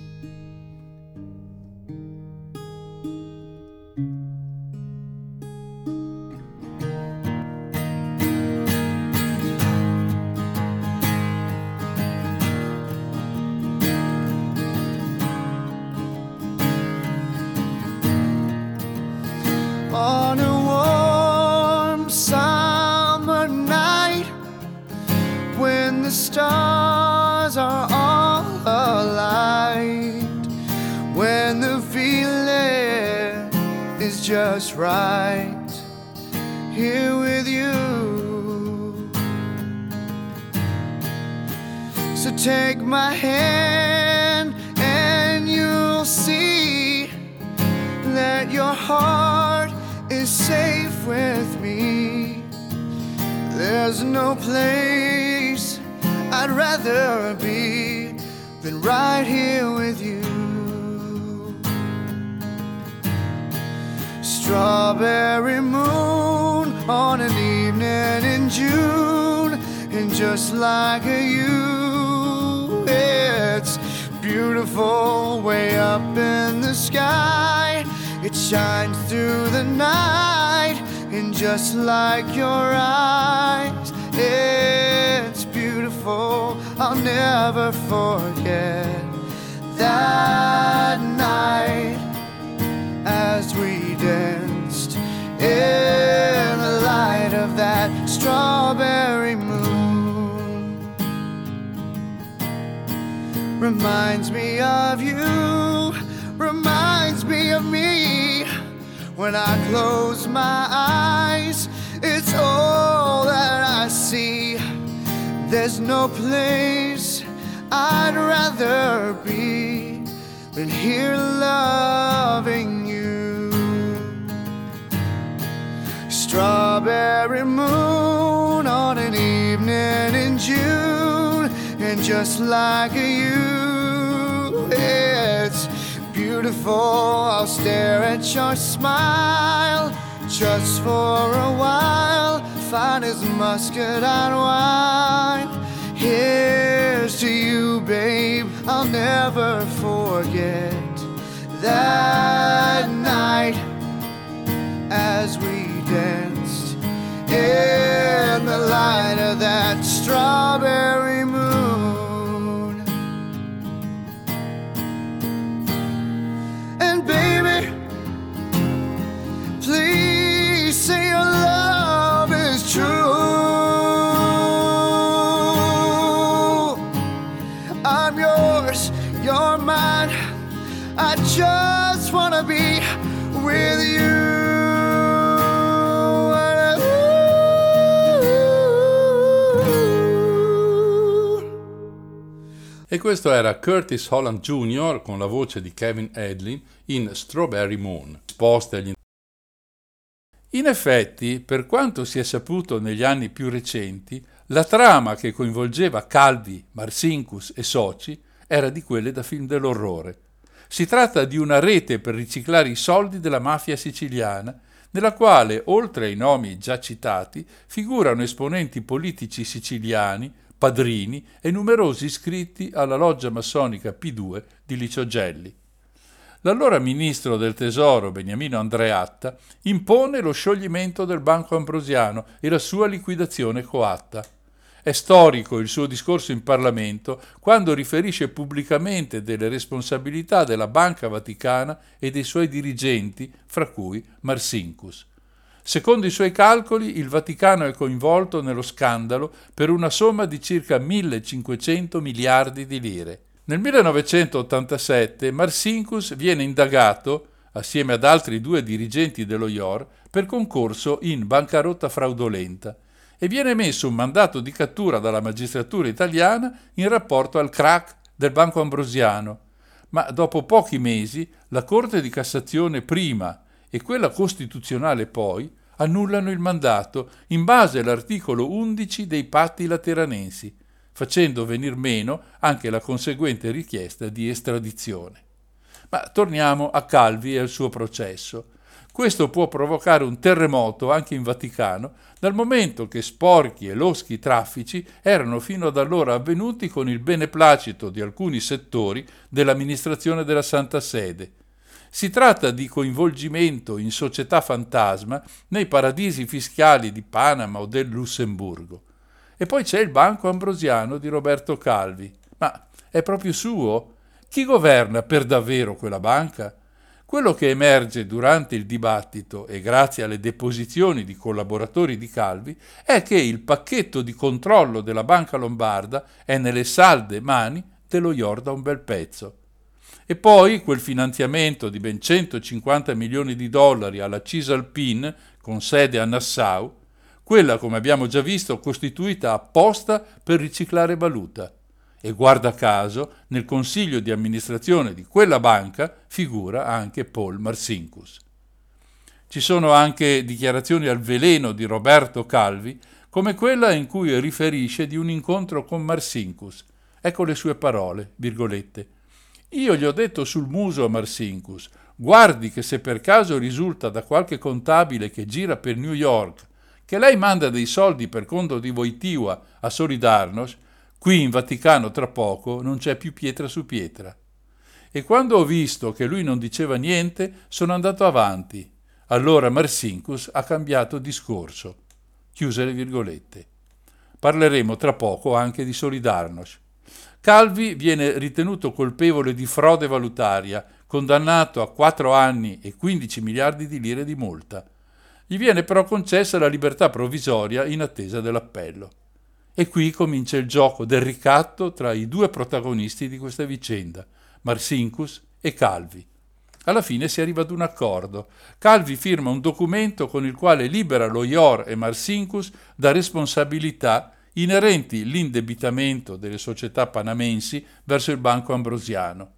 Stars are all light when the feeling is just right here with you. So take my hand and you'll see that your heart safe with me. There's no place I'd rather be than right here with you. Strawberry moon on an evening in June, and just like a you, it's beautiful way up in the sky. It shines through the night, and just like your eyes, it's beautiful. I'll never forget that night as we danced in the light of that strawberry moon. Reminds me of you, When I close my eyes, it's all that I see. There's no place I'd rather be than here loving you. Strawberry moon on an evening in June, and just like you, it's beautiful. I'll stare at your smile just for a while. Fine as muscadine wine. Here's to you, babe. I'll never forget that night as we danced in the light of that strawberry moon. E questo era Curtis Holland Jr. con la voce di Kevin Edlin in Strawberry Moon. In effetti, per quanto si è saputo negli anni più recenti, la trama che coinvolgeva Calvi, Marsinkus e soci era di quelle da film dell'orrore. Si tratta di una rete per riciclare i soldi della mafia siciliana, nella quale, oltre ai nomi già citati, figurano esponenti politici siciliani, padrini e numerosi iscritti alla loggia massonica P2 di Licio Gelli. L'allora ministro del Tesoro Beniamino Andreatta impone lo scioglimento del Banco Ambrosiano e la sua liquidazione coatta. È storico il suo discorso in Parlamento quando riferisce pubblicamente delle responsabilità della Banca Vaticana e dei suoi dirigenti, fra cui Marsinkus. Secondo i suoi calcoli, il Vaticano è coinvolto nello scandalo per una somma di circa 1500 miliardi di lire. Nel 1987 Marsinkus viene indagato, assieme ad altri due dirigenti dello IOR, per concorso in bancarotta fraudolenta e viene messo un mandato di cattura dalla magistratura italiana in rapporto al crack del Banco Ambrosiano. Ma dopo pochi mesi la Corte di Cassazione prima e quella costituzionale poi annullano il mandato in base all'articolo 11 dei patti lateranensi, facendo venir meno anche la conseguente richiesta di estradizione. Ma torniamo a Calvi e al suo processo. Questo può provocare un terremoto anche in Vaticano, dal momento che sporchi e loschi traffici erano fino ad allora avvenuti con il beneplacito di alcuni settori dell'amministrazione della Santa Sede. Si tratta di coinvolgimento in società fantasma nei paradisi fiscali di Panama o del Lussemburgo. E poi c'è il Banco Ambrosiano di Roberto Calvi. Ma è proprio suo? Chi governa per davvero quella banca? Quello che emerge durante il dibattito e grazie alle deposizioni di collaboratori di Calvi è che il pacchetto di controllo della Banca Lombarda è nelle salde mani mette lo IOR da un bel pezzo. E poi quel finanziamento di ben 150 milioni di dollari alla Cisalpine, con sede a Nassau, quella, come abbiamo già visto, costituita apposta per riciclare valuta. E guarda caso, nel consiglio di amministrazione di quella banca figura anche Paul Marsinkus. Ci sono anche dichiarazioni al veleno di Roberto Calvi, come quella in cui riferisce di un incontro con Marsinkus. Ecco le sue parole, virgolette. Io gli ho detto sul muso a Marsinkus, guardi che se per caso risulta da qualche contabile che gira per New York che lei manda dei soldi per conto di Wojtyła a Solidarnosc, qui in Vaticano tra poco non c'è più pietra su pietra. E quando ho visto che lui non diceva niente, sono andato avanti. Allora Marsinkus ha cambiato discorso. Chiuse le virgolette. Parleremo tra poco anche di Solidarnosc. Calvi viene ritenuto colpevole di frode valutaria, condannato a 4 anni e 15 miliardi di lire di multa. Gli viene però concessa la libertà provvisoria in attesa dell'appello. E qui comincia il gioco del ricatto tra i due protagonisti di questa vicenda, Marsinkus e Calvi. Alla fine si arriva ad un accordo. Calvi firma un documento con il quale libera lo IOR e Marsinkus da responsabilità inerenti l'indebitamento delle società panamensi verso il Banco Ambrosiano.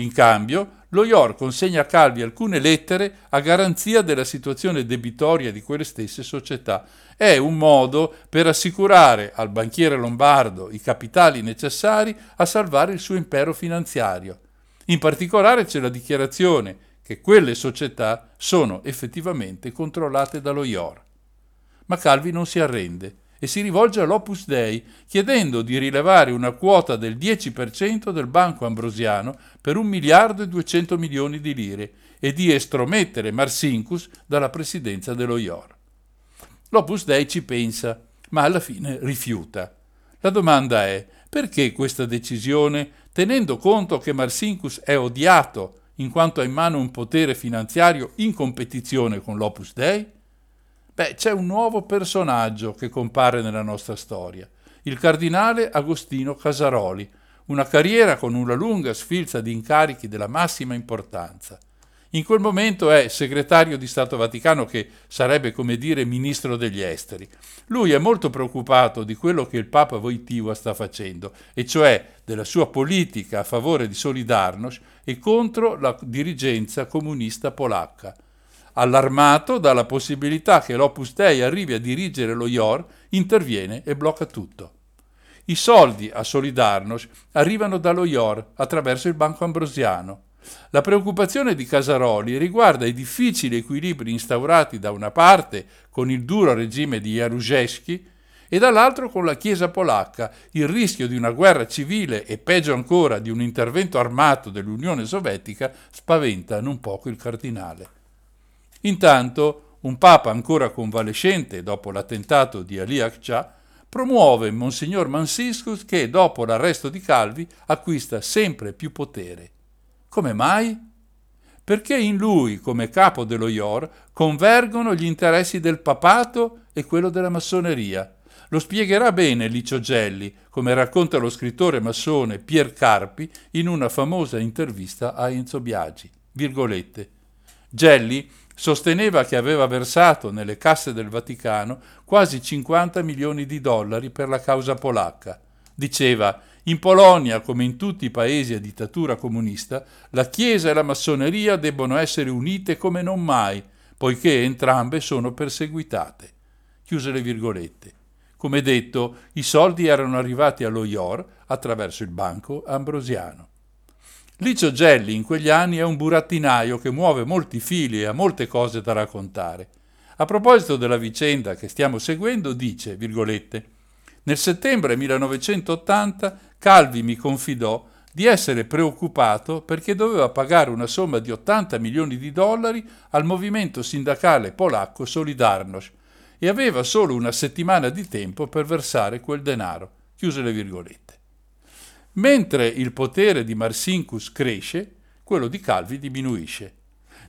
In cambio, lo IOR consegna a Calvi alcune lettere a garanzia della situazione debitoria di quelle stesse società. È un modo per assicurare al banchiere lombardo i capitali necessari a salvare il suo impero finanziario. In particolare c'è la dichiarazione che quelle società sono effettivamente controllate dallo IOR. Ma Calvi non si arrende e si rivolge all'Opus Dei chiedendo di rilevare una quota del 10% del Banco Ambrosiano per un miliardo e 200 milioni di lire e di estromettere Marsinkus dalla presidenza dello IOR. L'Opus Dei ci pensa, ma alla fine rifiuta. La domanda è perché questa decisione, tenendo conto che Marsinkus è odiato in quanto ha in mano un potere finanziario in competizione con l'Opus Dei? Beh, c'è un nuovo personaggio che compare nella nostra storia, il cardinale Agostino Casaroli, una carriera con una lunga sfilza di incarichi della massima importanza. In quel momento è segretario di Stato Vaticano che sarebbe come dire ministro degli esteri. Lui è molto preoccupato di quello che il Papa Wojtyła sta facendo, e cioè della sua politica a favore di Solidarnosc e contro la dirigenza comunista polacca. Allarmato dalla possibilità che l'Opus Dei arrivi a dirigere lo IOR, interviene e blocca tutto. I soldi a Solidarnosc arrivano dallo IOR attraverso il Banco Ambrosiano. La preoccupazione di Casaroli riguarda i difficili equilibri instaurati da una parte con il duro regime di Jaruzelski e dall'altro con la Chiesa polacca, il rischio di una guerra civile e peggio ancora di un intervento armato dell'Unione Sovietica spaventa non poco il cardinale. Intanto, un papa ancora convalescente dopo l'attentato di Ali Akçha promuove Monsignor Mansiscus che, dopo l'arresto di Calvi, acquista sempre più potere. Come mai? Perché in lui, come capo dello IOR, convergono gli interessi del papato e quello della massoneria. Lo spiegherà bene Licio Gelli, come racconta lo scrittore massone Pier Carpi in una famosa intervista a Enzo Biagi. Virgolette. Gelli sosteneva che aveva versato nelle casse del Vaticano quasi 50 milioni di dollari per la causa polacca. Diceva, in Polonia, come in tutti i paesi a dittatura comunista, la Chiesa e la massoneria debbono essere unite come non mai, poiché entrambe sono perseguitate. Chiuse le virgolette. Come detto, i soldi erano arrivati allo IOR attraverso il banco ambrosiano. Licio Gelli in quegli anni è un burattinaio che muove molti fili e ha molte cose da raccontare. A proposito della vicenda che stiamo seguendo, dice, virgolette, nel settembre 1980 Calvi mi confidò di essere preoccupato perché doveva pagare una somma di 80 milioni di dollari al movimento sindacale polacco Solidarnosc e aveva solo una settimana di tempo per versare quel denaro. Chiuse le virgolette. Mentre il potere di Marsinkus cresce, quello di Calvi diminuisce.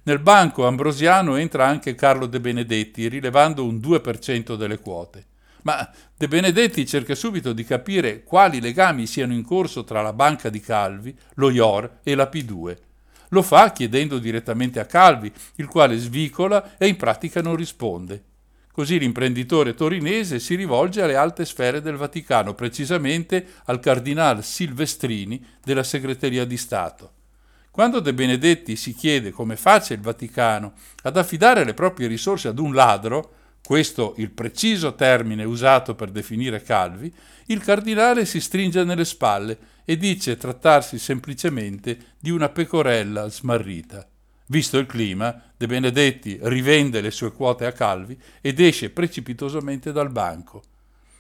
Nel banco ambrosiano entra anche Carlo De Benedetti, rilevando un 2% delle quote. Ma De Benedetti cerca subito di capire quali legami siano in corso tra la banca di Calvi, lo IOR e la P2. Lo fa chiedendo direttamente a Calvi, il quale svicola e in pratica non risponde. Così l'imprenditore torinese si rivolge alle alte sfere del Vaticano, precisamente al cardinal Silvestrini della Segreteria di Stato. Quando De Benedetti si chiede come faccia il Vaticano ad affidare le proprie risorse ad un ladro, questo il preciso termine usato per definire Calvi, il cardinale si stringe nelle spalle e dice trattarsi semplicemente di una pecorella smarrita. Visto il clima, De Benedetti rivende le sue quote a Calvi ed esce precipitosamente dal banco.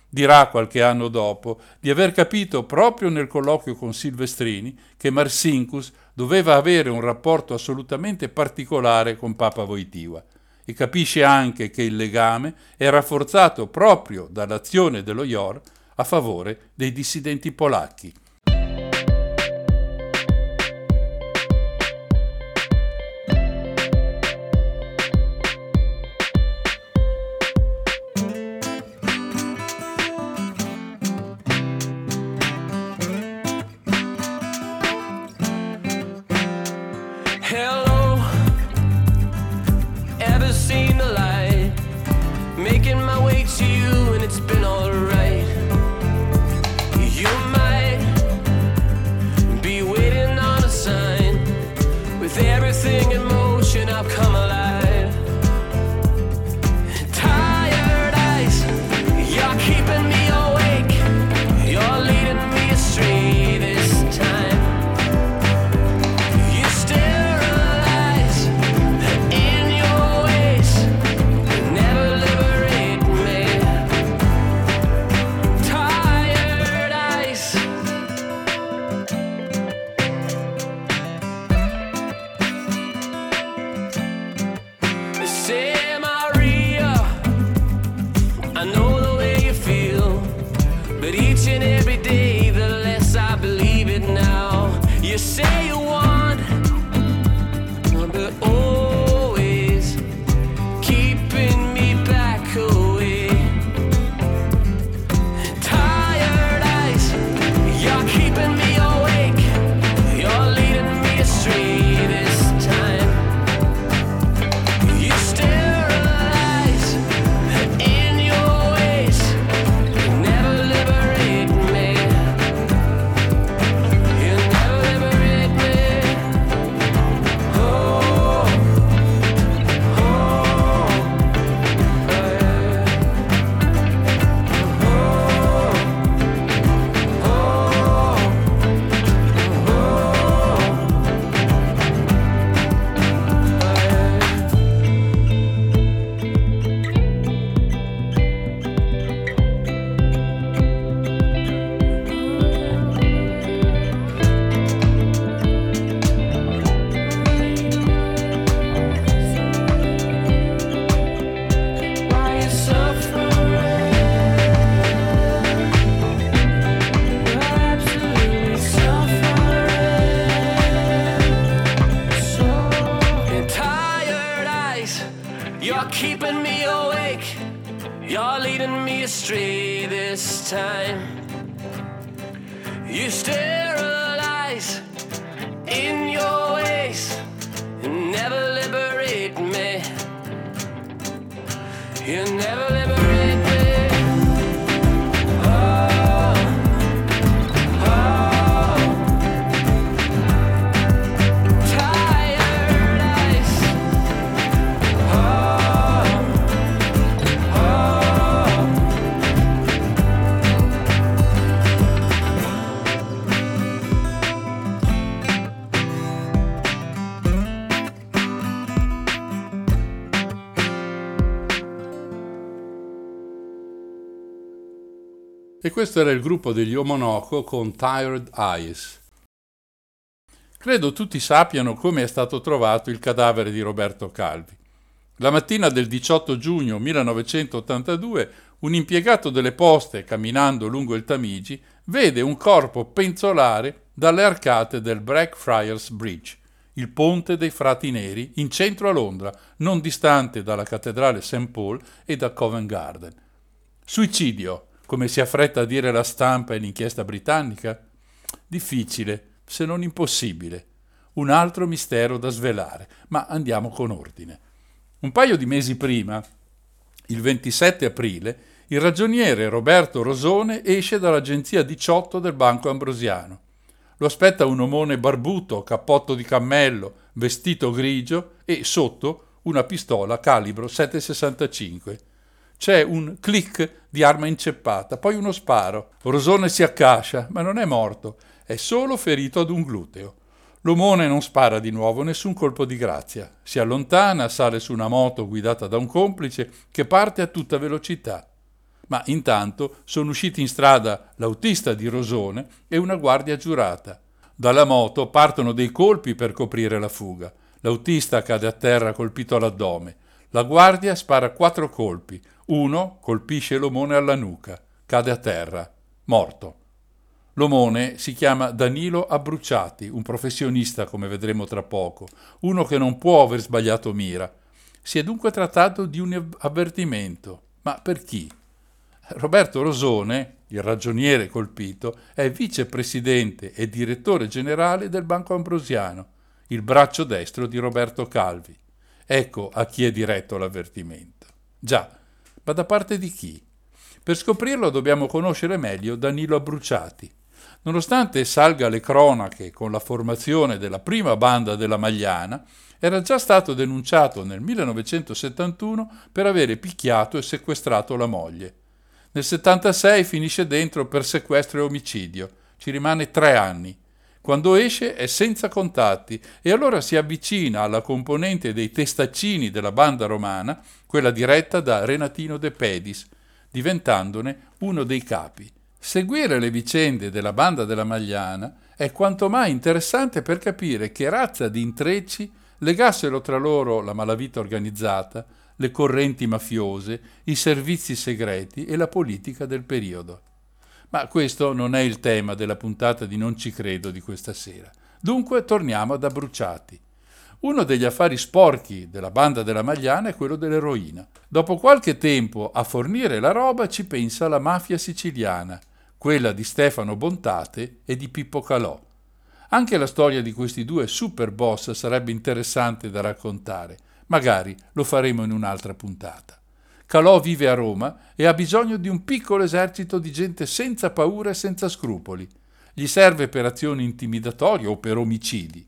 Dirà qualche anno dopo di aver capito proprio nel colloquio con Silvestrini che Marsinkus doveva avere un rapporto assolutamente particolare con Papa Voitiva e capisce anche che il legame è rafforzato proprio dall'azione dello IOR a favore dei dissidenti polacchi. Questo era il gruppo degli Omonoko con Tired Eyes. Credo tutti sappiano come è stato trovato il cadavere di Roberto Calvi. La mattina del 18 giugno 1982 un impiegato delle poste, camminando lungo il Tamigi, vede un corpo penzolare dalle arcate del Blackfriars Bridge, il ponte dei frati neri, in centro a Londra, non distante dalla cattedrale St. Paul e da Covent Garden. Suicidio, come si affretta a dire la stampa e l'inchiesta britannica? Difficile, se non impossibile. Un altro mistero da svelare, ma andiamo con ordine. Un paio di mesi prima, il 27 aprile, il ragioniere Roberto Rosone esce dall'agenzia 18 del Banco Ambrosiano. Lo aspetta un omone barbuto, cappotto di cammello, vestito grigio e sotto una pistola calibro 765. C'è un clic di arma inceppata, poi uno sparo. Rosone si accascia, ma non è morto, è solo ferito ad un gluteo. L'omone non spara di nuovo nessun colpo di grazia. Si allontana, sale su una moto guidata da un complice che parte a tutta velocità. Ma intanto sono usciti in strada l'autista di Rosone e una guardia giurata. Dalla moto partono dei colpi per coprire la fuga. L'autista cade a terra colpito all'addome. La guardia spara quattro colpi. Uno colpisce l'omone alla nuca. Cade a terra. Morto. L'omone si chiama Danilo Abbruciati, un professionista, come vedremo tra poco, uno che non può aver sbagliato mira. Si è dunque trattato di un avvertimento. Ma per chi? Roberto Rosone, il ragioniere colpito, è vicepresidente e direttore generale del Banco Ambrosiano, il braccio destro di Roberto Calvi. Ecco a chi è diretto l'avvertimento. Già, ma da parte di chi? Per scoprirlo dobbiamo conoscere meglio Danilo Abbruciati, Nonostante salga alle cronache con la formazione della prima banda della Magliana, era già stato denunciato nel 1971 per avere picchiato e sequestrato la moglie. Nel 76 finisce dentro per sequestro e omicidio. Ci rimane tre anni. Quando esce è senza contatti e allora si avvicina alla componente dei testaccini della banda romana, quella diretta da Renatino De Pedis, diventandone uno dei capi. Seguire le vicende della banda della Magliana è quanto mai interessante per capire che razza di intrecci legassero tra loro la malavita organizzata, le correnti mafiose, i servizi segreti e la politica del periodo. Ma questo non è il tema della puntata di Non ci credo di questa sera. Dunque torniamo ad Abbruciati. Uno degli affari sporchi della banda della Magliana è quello dell'eroina. Dopo qualche tempo a fornire la roba ci pensa la mafia siciliana, quella di Stefano Bontate e di Pippo Calò. Anche la storia di questi due super boss sarebbe interessante da raccontare, magari lo faremo in un'altra puntata. Calò vive a Roma e ha bisogno di un piccolo esercito di gente senza paura e senza scrupoli. Gli serve per azioni intimidatorie o per omicidi.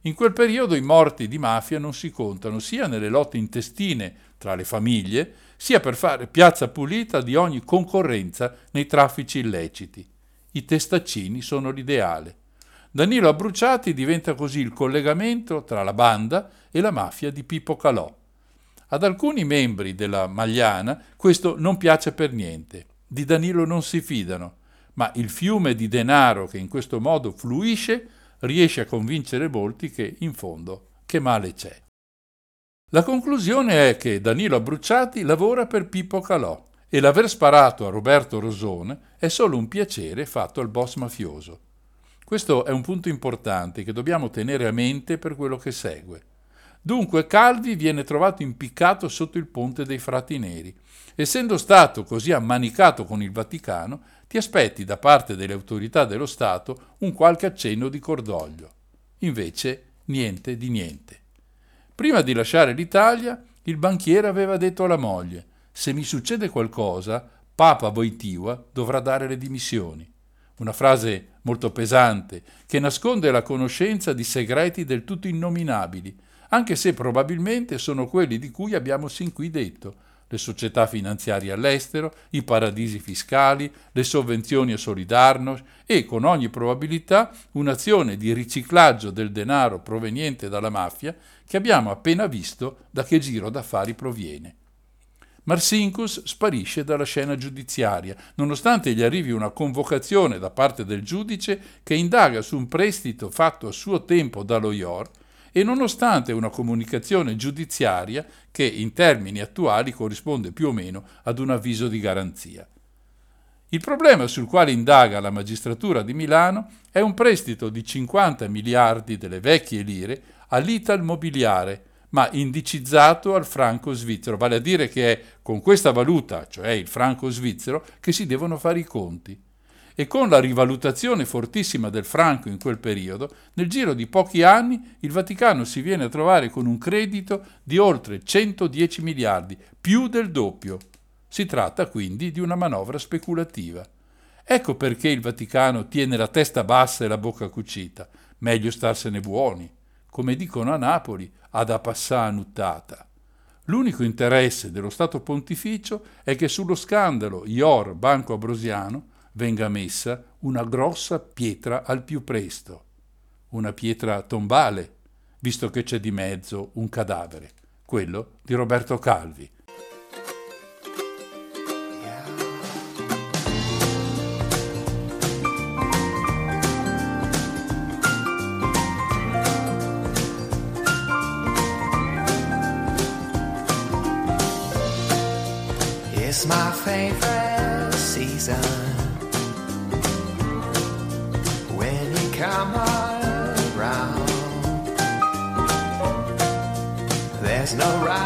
In quel periodo i morti di mafia non si contano sia nelle lotte intestine tra le famiglie, sia per fare piazza pulita di ogni concorrenza nei traffici illeciti. I testaccini sono l'ideale. Danilo Abbruciati diventa così il collegamento tra la banda e la mafia di Pippo Calò. Ad alcuni membri della Magliana questo non piace per niente. Di Danilo non si fidano, ma il fiume di denaro che in questo modo fluisce riesce a convincere molti che, in fondo, che male c'è. La conclusione è che Danilo Abbruciati lavora per Pippo Calò e l'aver sparato a Roberto Rosone è solo un piacere fatto al boss mafioso. Questo è un punto importante che dobbiamo tenere a mente per quello che segue. Dunque Calvi viene trovato impiccato sotto il ponte dei frati neri. Essendo stato così ammanicato con il Vaticano, ti aspetti da parte delle autorità dello Stato un qualche accenno di cordoglio. Invece niente di niente. Prima di lasciare l'Italia, il banchiere aveva detto alla moglie: Se mi succede qualcosa, Papa Voitiva dovrà dare le dimissioni. Una frase molto pesante che nasconde la conoscenza di segreti del tutto innominabili, anche se probabilmente sono quelli di cui abbiamo sin qui detto, le società finanziarie all'estero, i paradisi fiscali, le sovvenzioni a Solidarnosc e, con ogni probabilità, un'azione di riciclaggio del denaro proveniente dalla mafia che abbiamo appena visto da che giro d'affari proviene. Marsinkus sparisce dalla scena giudiziaria, nonostante gli arrivi una convocazione da parte del giudice che indaga su un prestito fatto a suo tempo dallo IOR e nonostante una comunicazione giudiziaria che in termini attuali corrisponde più o meno ad un avviso di garanzia. Il problema sul quale indaga la magistratura di Milano è un prestito di 50 miliardi delle vecchie lire all'Ital Mobiliare, ma indicizzato al franco svizzero, vale a dire che è con questa valuta, cioè il franco svizzero, che si devono fare i conti. E con la rivalutazione fortissima del franco in quel periodo, nel giro di pochi anni il Vaticano si viene a trovare con un credito di oltre 110 miliardi, più del doppio. Si tratta quindi di una manovra speculativa. Ecco perché il Vaticano tiene la testa bassa e la bocca cucita. Meglio starsene buoni. Come dicono a Napoli, ad a passà nuttata. L'unico interesse dello Stato Pontificio è che sullo scandalo IOR Banco Abrosiano venga messa una grossa pietra al più presto, una pietra tombale, visto che c'è di mezzo un cadavere, quello di Roberto Calvi. My favorite season when you come around. There's no rhyme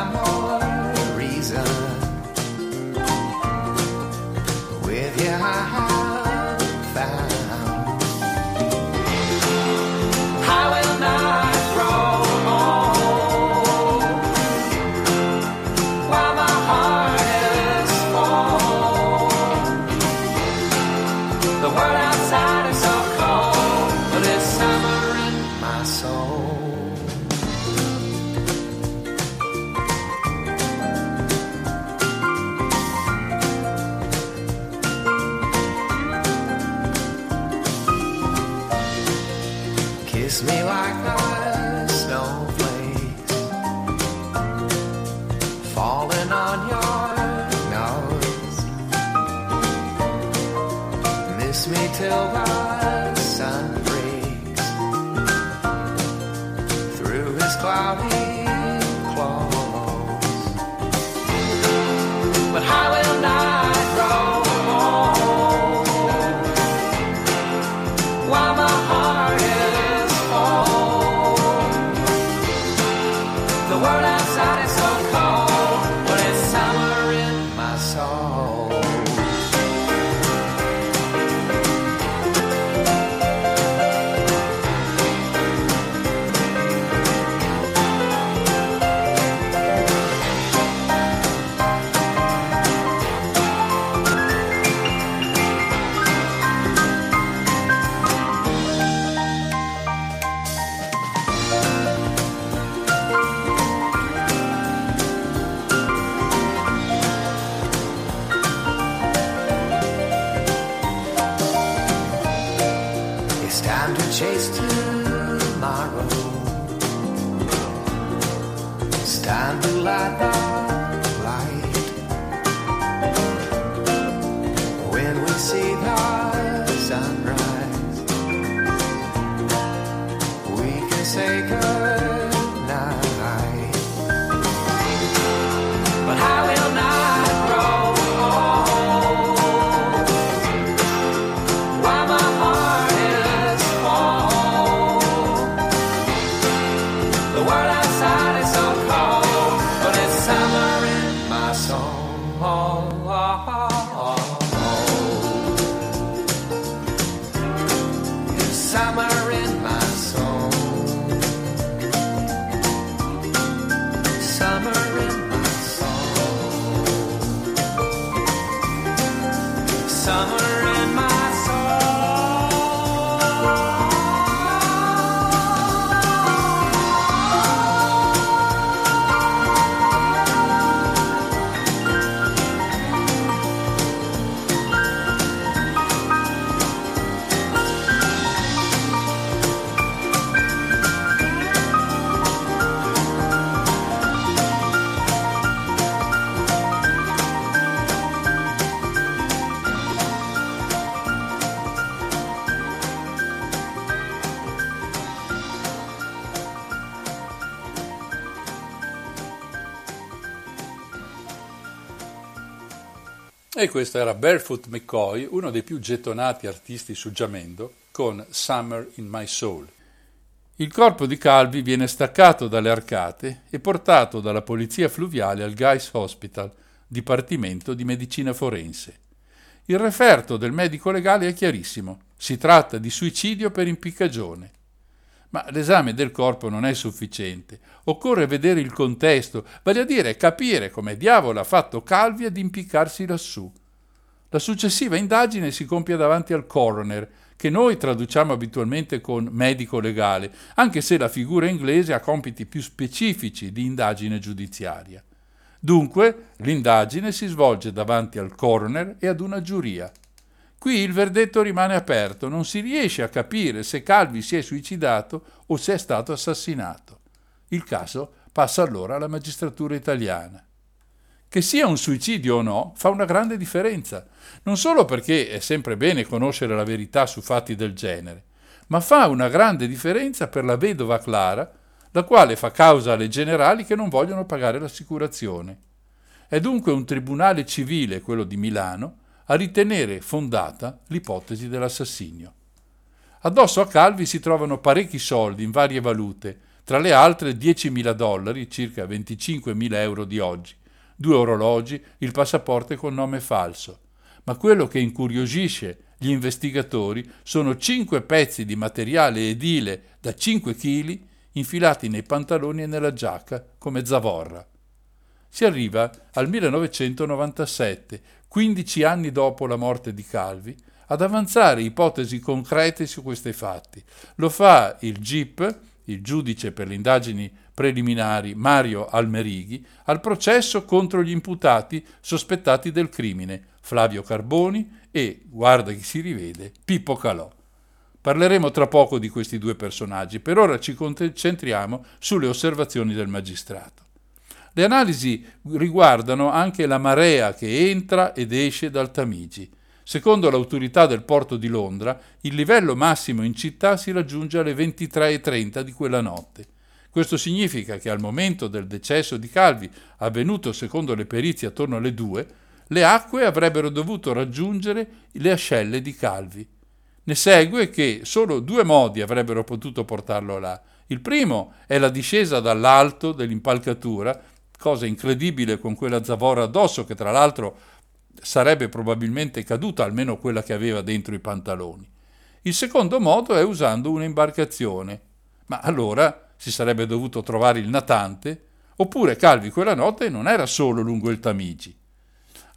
E questo era Barefoot McCoy, uno dei più gettonati artisti su Jamendo, con Summer in My Soul. Il corpo di Calvi viene staccato dalle arcate e portato dalla polizia fluviale al Guy's Hospital, dipartimento di medicina forense. Il referto del medico legale è chiarissimo. Si tratta di suicidio per impiccagione. Ma l'esame del corpo non è sufficiente. Occorre vedere il contesto, vale a dire capire come diavolo ha fatto Calvi ad impiccarsi lassù. La successiva indagine si compie davanti al coroner, che noi traduciamo abitualmente con medico legale, anche se la figura inglese ha compiti più specifici di indagine giudiziaria. Dunque, l'indagine si svolge davanti al coroner e ad una giuria. Qui il verdetto rimane aperto, non si riesce a capire se Calvi si è suicidato o se è stato assassinato. Il caso passa allora alla magistratura italiana. Che sia un suicidio o no fa una grande differenza, non solo perché è sempre bene conoscere la verità su fatti del genere, ma fa una grande differenza per la vedova Clara, la quale fa causa alle generali che non vogliono pagare l'assicurazione. È dunque un tribunale civile, quello di Milano, a ritenere fondata l'ipotesi dell'assassinio. Addosso a Calvi si trovano parecchi soldi in varie valute, tra le altre 10.000 dollari, circa 25.000 euro di oggi, due orologi, il passaporto con nome falso. Ma quello che incuriosisce gli investigatori sono cinque pezzi di materiale edile da 5 kg infilati nei pantaloni e nella giacca come zavorra. Si arriva al 1997, 15 anni dopo la morte di Calvi, ad avanzare ipotesi concrete su questi fatti. Lo fa il GIP, il giudice per le indagini preliminari Mario Almerighi, al processo contro gli imputati sospettati del crimine, Flavio Carboni e, guarda chi si rivede, Pippo Calò. Parleremo tra poco di questi due personaggi, per ora ci concentriamo sulle osservazioni del magistrato. Le analisi riguardano anche la marea che entra ed esce dal Tamigi. Secondo l'autorità del porto di Londra, il livello massimo in città si raggiunge alle 23.30 di quella notte. Questo significa che al momento del decesso di Calvi, avvenuto secondo le perizie attorno alle 2, le acque avrebbero dovuto raggiungere le ascelle di Calvi. Ne segue che solo due modi avrebbero potuto portarlo là. Il primo è la discesa dall'alto dell'impalcatura cosa incredibile con quella zavorra addosso che tra l'altro sarebbe probabilmente caduta, almeno quella che aveva dentro i pantaloni. Il secondo modo è usando un'imbarcazione, ma allora si sarebbe dovuto trovare il natante, oppure Calvi quella notte non era solo lungo il Tamigi.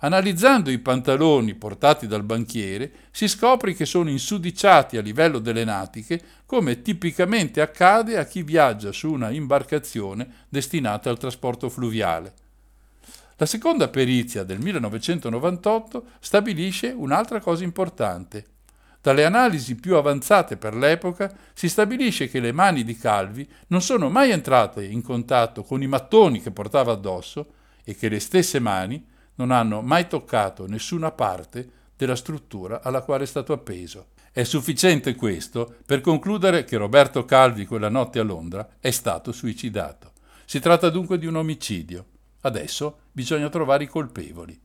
Analizzando i pantaloni portati dal banchiere, si scopre che sono insudiciati a livello delle natiche, come tipicamente accade a chi viaggia su una imbarcazione destinata al trasporto fluviale. La seconda perizia del 1998 stabilisce un'altra cosa importante. Dalle analisi più avanzate per l'epoca si stabilisce che le mani di Calvi non sono mai entrate in contatto con i mattoni che portava addosso e che le stesse mani non hanno mai toccato nessuna parte della struttura alla quale è stato appeso. È sufficiente questo per concludere che Roberto Calvi quella notte a Londra è stato suicidato. Si tratta dunque di un omicidio. Adesso bisogna trovare i colpevoli.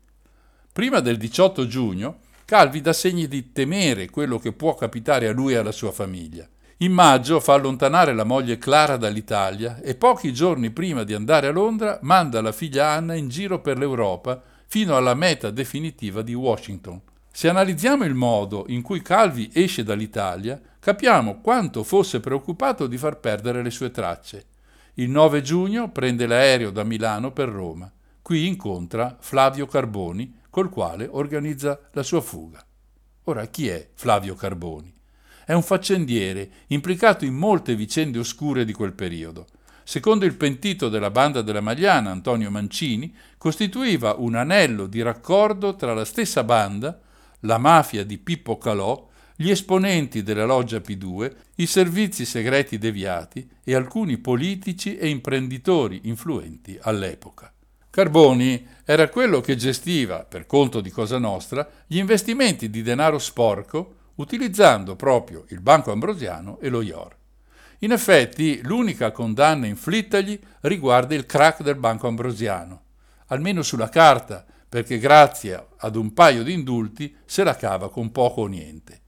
Prima del 18 giugno, Calvi dà segni di temere quello che può capitare a lui e alla sua famiglia. In maggio fa allontanare la moglie Clara dall'Italia e pochi giorni prima di andare a Londra manda la figlia Anna in giro per l'Europa fino alla meta definitiva di Washington. Se analizziamo il modo in cui Calvi esce dall'Italia, capiamo quanto fosse preoccupato di far perdere le sue tracce. Il 9 giugno prende l'aereo da Milano per Roma. Qui incontra Flavio Carboni, col quale organizza la sua fuga. Ora, chi è Flavio Carboni? È un faccendiere implicato in molte vicende oscure di quel periodo secondo il pentito della banda della Magliana, Antonio Mancini, costituiva un anello di raccordo tra la stessa banda, la mafia di Pippo Calò, gli esponenti della loggia P2, i servizi segreti deviati e alcuni politici e imprenditori influenti all'epoca. Carboni era quello che gestiva, per conto di Cosa Nostra, gli investimenti di denaro sporco utilizzando proprio il Banco Ambrosiano e lo IOR. In effetti, l'unica condanna inflittagli riguarda il crack del Banco Ambrosiano, almeno sulla carta, perché grazie ad un paio di indulti se la cava con poco o niente.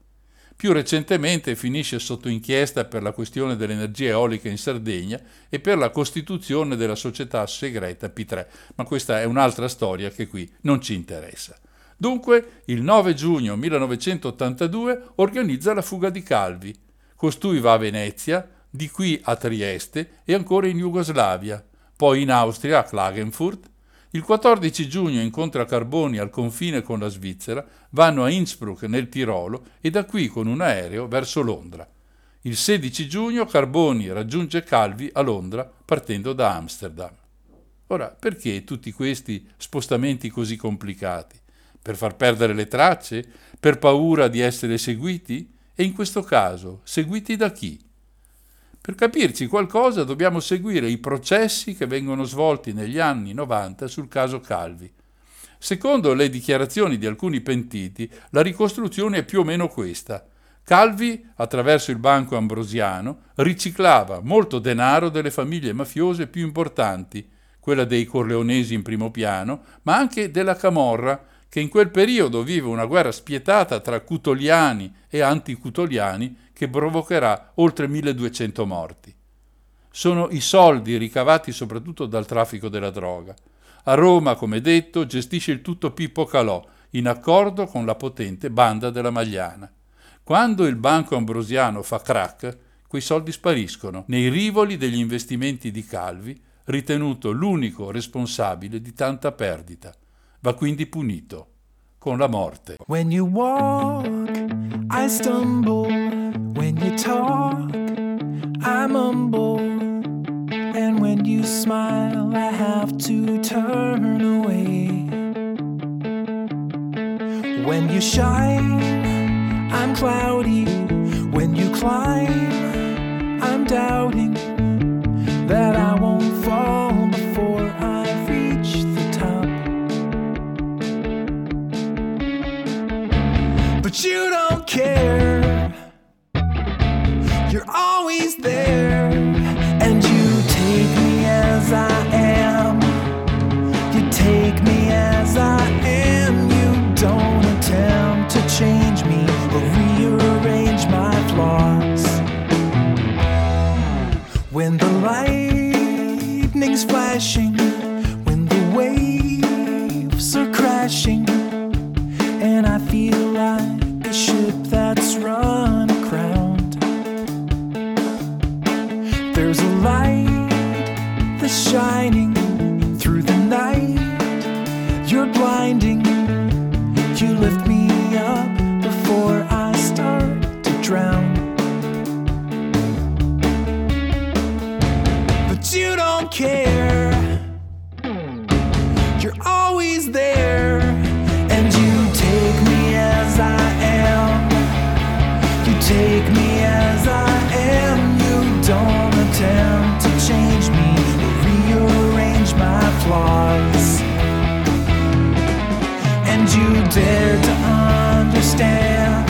Più recentemente finisce sotto inchiesta per la questione dell'energia eolica in Sardegna e per la costituzione della società segreta P3, ma questa è un'altra storia che qui non ci interessa. Dunque, il 9 giugno 1982 organizza la fuga di Calvi. Costui va a Venezia, di qui a Trieste e ancora in Jugoslavia, poi in Austria a Klagenfurt. Il 14 giugno incontra Carboni al confine con la Svizzera, vanno a Innsbruck nel Tirolo e da qui con un aereo verso Londra. Il 16 giugno Carboni raggiunge Calvi a Londra partendo da Amsterdam. Ora, perché tutti questi spostamenti così complicati? Per far perdere le tracce? Per paura di essere seguiti? E in questo caso, seguiti da chi? Per capirci qualcosa dobbiamo seguire i processi che vengono svolti negli anni 90 sul caso Calvi. Secondo le dichiarazioni di alcuni pentiti, la ricostruzione è più o meno questa. Calvi, attraverso il banco ambrosiano, riciclava molto denaro delle famiglie mafiose più importanti, quella dei corleonesi in primo piano, ma anche della Camorra, che in quel periodo vive una guerra spietata tra cutoliani e anticutoliani che provocherà oltre 1200 morti. Sono i soldi ricavati soprattutto dal traffico della droga. A Roma, come detto, gestisce il tutto Pippo Calò, in accordo con la potente banda della Magliana. Quando il banco ambrosiano fa crack, quei soldi spariscono nei rivoli degli investimenti di Calvi, ritenuto l'unico responsabile di tanta perdita. Va quindi punito con la morte. When you walk, I stumble. When you talk, I mumble. And when you smile, I have to turn away. When you shine, I'm cloudy. When you climb, I'm doubting that I won't fall before I reach the top. But you don't care. You're always there. And you take me as I am. You take me as I am. You don't attempt to change me or rearrange my flaws. When the lightning's flashing, take me as I am. You don't attempt to change me or rearrange my flaws. And you dare to understand,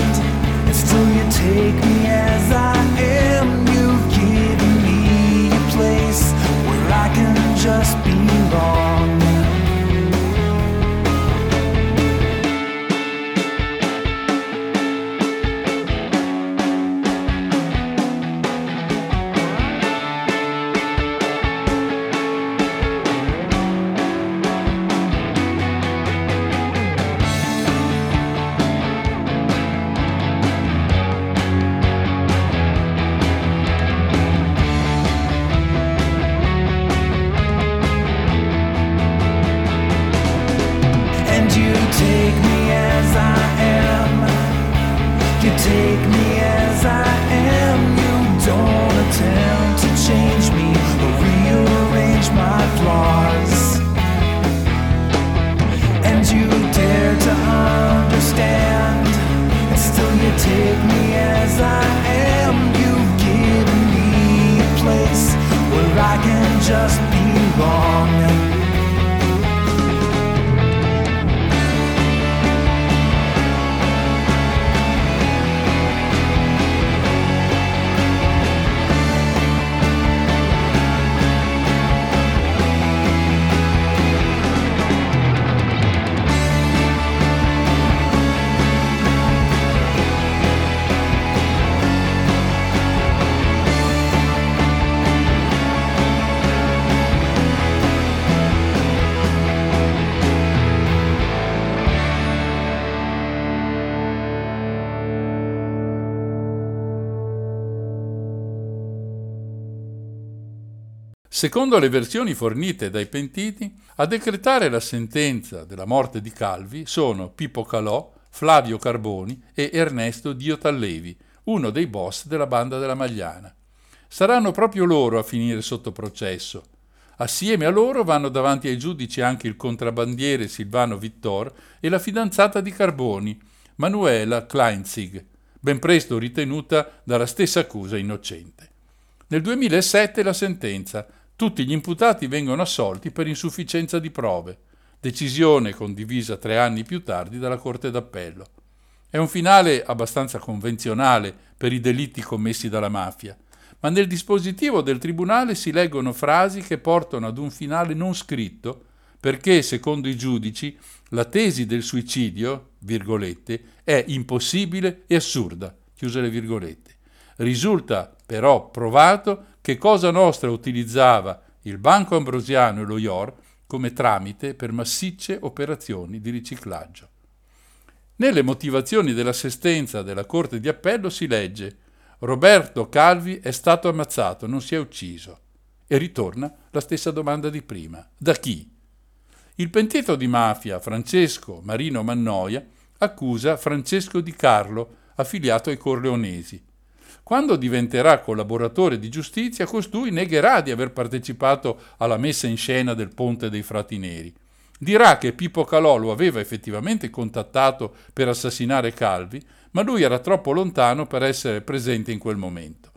and still you take me as I am. You've given me a place where I can just belong. Secondo le versioni fornite dai pentiti, a decretare la sentenza della morte di Calvi sono Pippo Calò, Flavio Carboni e Ernesto Diotallevi, uno dei boss della banda della Magliana. Saranno proprio loro a finire sotto processo. Assieme a loro vanno davanti ai giudici anche il contrabbandiere Silvano Vittor e la fidanzata di Carboni, Manuela Kleinzig, ben presto ritenuta dalla stessa accusa innocente. Nel 2007 la sentenza. Tutti gli imputati vengono assolti per insufficienza di prove. Decisione condivisa tre anni più tardi dalla Corte d'Appello. È un finale abbastanza convenzionale per i delitti commessi dalla mafia ma nel dispositivo del tribunale si leggono frasi che portano ad un finale non scritto, perché, secondo i giudici, la tesi del suicidio, virgolette, è impossibile e assurda, chiuse le virgolette. Risulta però provato che Cosa Nostra utilizzava il Banco Ambrosiano e lo IOR come tramite per massicce operazioni di riciclaggio. Nelle motivazioni dell'assistenza della Corte di Appello si legge Roberto Calvi è stato ammazzato, non si è ucciso. E ritorna la stessa domanda di prima. Da chi? Il pentito di mafia Francesco Marino Mannoia accusa Francesco Di Carlo, affiliato ai Corleonesi. Quando diventerà collaboratore di giustizia, costui negherà di aver partecipato alla messa in scena del Ponte dei Frati Neri. Dirà che Pippo Calò lo aveva effettivamente contattato per assassinare Calvi, ma lui era troppo lontano per essere presente in quel momento.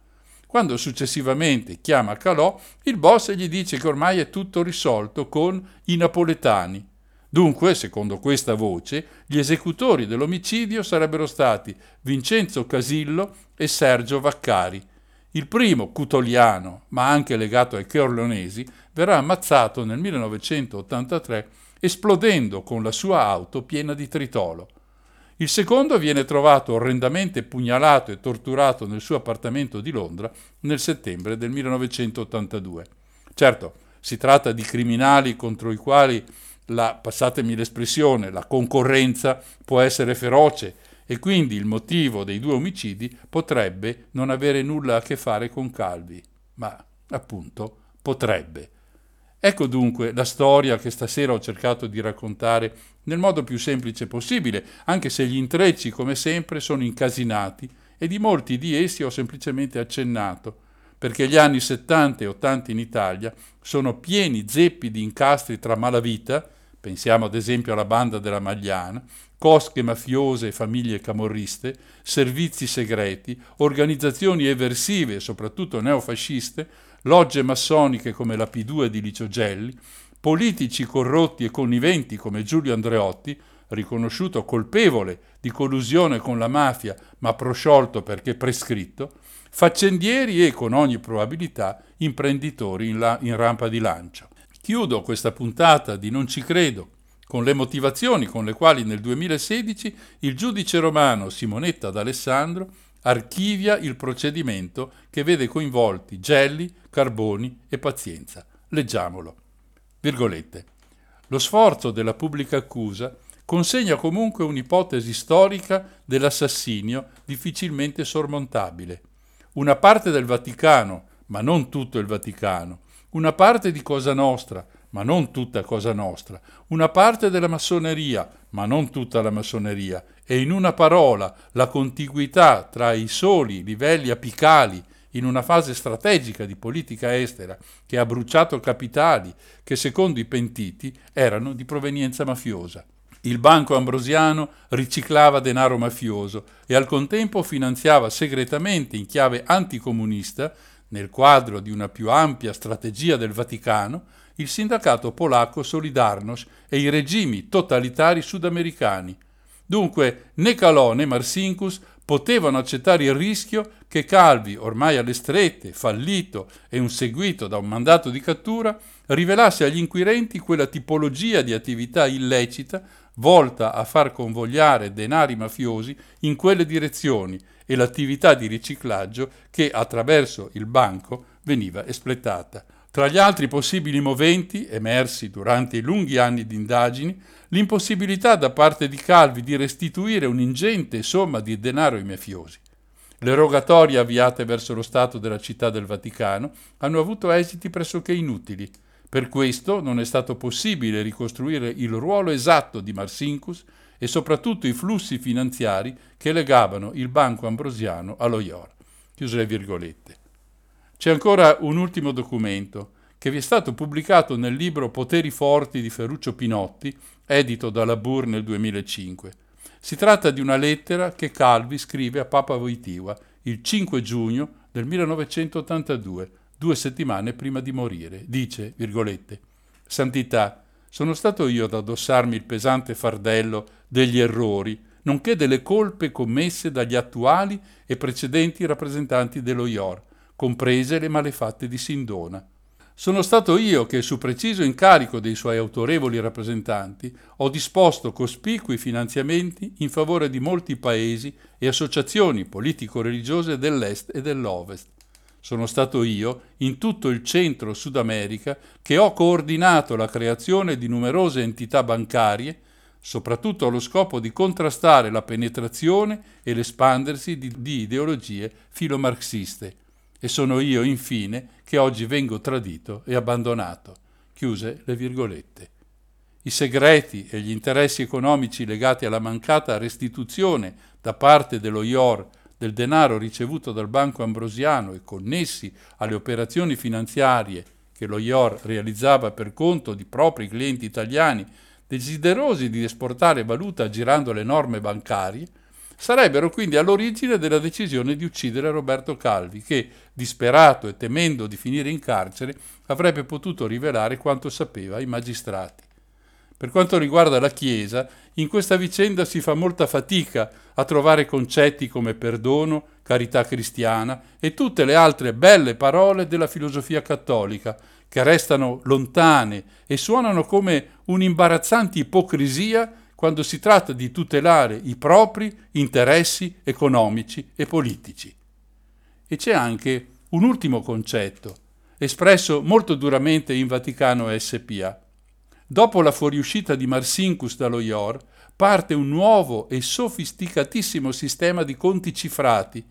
Quando successivamente chiama Calò, il boss gli dice che ormai è tutto risolto con i napoletani. Dunque, secondo questa voce, gli esecutori dell'omicidio sarebbero stati Vincenzo Casillo e Sergio Vaccari. Il primo, cutoliano, ma anche legato ai Corleonesi, verrà ammazzato nel 1983 esplodendo con la sua auto piena di tritolo. Il secondo viene trovato orrendamente pugnalato e torturato nel suo appartamento di Londra nel settembre del 1982. Certo, si tratta di criminali contro i quali la, passatemi l'espressione, la concorrenza può essere feroce e quindi il motivo dei due omicidi potrebbe non avere nulla a che fare con Calvi, ma appunto potrebbe. Ecco dunque la storia che stasera ho cercato di raccontare nel modo più semplice possibile, anche se gli intrecci, come sempre, sono incasinati e di molti di essi ho semplicemente accennato, perché gli anni 70 e 80 in Italia sono pieni zeppi di incastri tra malavita, pensiamo ad esempio alla banda della Magliana, cosche mafiose e famiglie camorriste, servizi segreti, organizzazioni eversive e soprattutto neofasciste, logge massoniche come la P2 di Licio Gelli, politici corrotti e conniventi come Giulio Andreotti, riconosciuto colpevole di collusione con la mafia ma prosciolto perché prescritto, faccendieri e, con ogni probabilità, imprenditori in, la, in rampa di lancio. Chiudo questa puntata di Non ci credo con le motivazioni con le quali nel 2016 il giudice romano Simonetta d'Alessandro archivia il procedimento che vede coinvolti Gelli, Carboni e Pazienza. Leggiamolo. Virgolette. Lo sforzo della pubblica accusa consegna comunque un'ipotesi storica dell'assassinio difficilmente sormontabile. Una parte del Vaticano, ma non tutto il Vaticano, una parte di Cosa Nostra, ma non tutta Cosa Nostra, una parte della massoneria, ma non tutta la massoneria, e in una parola la contiguità tra i soli livelli apicali in una fase strategica di politica estera che ha bruciato capitali che secondo i pentiti erano di provenienza mafiosa. Il Banco Ambrosiano riciclava denaro mafioso e al contempo finanziava segretamente in chiave anticomunista, nel quadro di una più ampia strategia del Vaticano, il sindacato polacco Solidarność e i regimi totalitari sudamericani. Dunque né Calò né Marsinkus potevano accettare il rischio che Calvi, ormai alle strette, fallito e un seguito da un mandato di cattura, rivelasse agli inquirenti quella tipologia di attività illecita volta a far convogliare denari mafiosi in quelle direzioni e l'attività di riciclaggio che attraverso il banco veniva espletata. Tra gli altri possibili moventi, emersi durante i lunghi anni di indagini, l'impossibilità da parte di Calvi di restituire un'ingente somma di denaro ai mafiosi. Le rogatorie avviate verso lo Stato della Città del Vaticano hanno avuto esiti pressoché inutili. Per questo non è stato possibile ricostruire il ruolo esatto di Marsinkus e soprattutto i flussi finanziari che legavano il Banco Ambrosiano allo IOR. C'è ancora un ultimo documento che vi è stato pubblicato nel libro Poteri forti di Ferruccio Pinotti, edito dalla Bur nel 2005. Si tratta di una lettera che Calvi scrive a Papa Wojtyła il 5 giugno del 1982, due settimane prima di morire. Dice, virgolette, Santità, sono stato io ad addossarmi il pesante fardello degli errori, nonché delle colpe commesse dagli attuali e precedenti rappresentanti dello IOR, comprese le malefatte di Sindona. Sono stato io che, su preciso incarico dei suoi autorevoli rappresentanti, ho disposto cospicui finanziamenti in favore di molti paesi e associazioni politico-religiose dell'Est e dell'Ovest. Sono stato io, in tutto il centro Sud America, che ho coordinato la creazione di numerose entità bancarie, soprattutto allo scopo di contrastare la penetrazione e l'espandersi di, di ideologie filomarxiste e sono io, infine, che oggi vengo tradito e abbandonato. Chiuse le virgolette. I segreti e gli interessi economici legati alla mancata restituzione da parte dello IOR del denaro ricevuto dal Banco Ambrosiano e connessi alle operazioni finanziarie che lo IOR realizzava per conto di propri clienti italiani desiderosi di esportare valuta aggirando le norme bancarie, sarebbero quindi all'origine della decisione di uccidere Roberto Calvi, che, disperato e temendo di finire in carcere, avrebbe potuto rivelare quanto sapeva ai magistrati. Per quanto riguarda la Chiesa, in questa vicenda si fa molta fatica a trovare concetti come perdono, carità cristiana e tutte le altre belle parole della filosofia cattolica, che restano lontane e suonano come un'imbarazzante ipocrisia quando si tratta di tutelare i propri interessi economici e politici. E c'è anche un ultimo concetto, espresso molto duramente in Vaticano SPA. Dopo la fuoriuscita di Marsinkus dallo IOR, parte un nuovo e sofisticatissimo sistema di conti cifrati,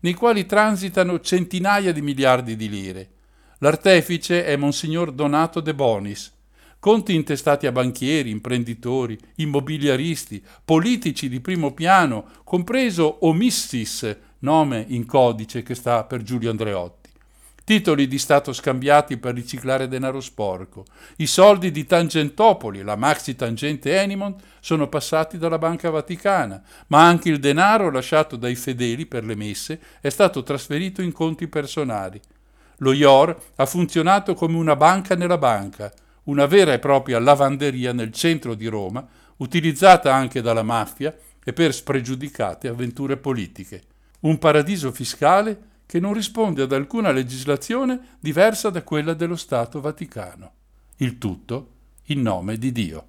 nei quali transitano centinaia di miliardi di lire. L'artefice è Monsignor Donato De Bonis, conti intestati a banchieri, imprenditori, immobiliaristi, politici di primo piano, compreso Omissis, nome in codice che sta per Giulio Andreotti. Titoli di Stato scambiati per riciclare denaro sporco. I soldi di Tangentopoli, la maxi tangente Enimont, sono passati dalla Banca Vaticana, ma anche il denaro lasciato dai fedeli per le messe è stato trasferito in conti personali. Lo IOR ha funzionato come una banca nella banca, una vera e propria lavanderia nel centro di Roma, utilizzata anche dalla mafia e per spregiudicate avventure politiche. Un paradiso fiscale che non risponde ad alcuna legislazione diversa da quella dello Stato Vaticano. Il tutto in nome di Dio.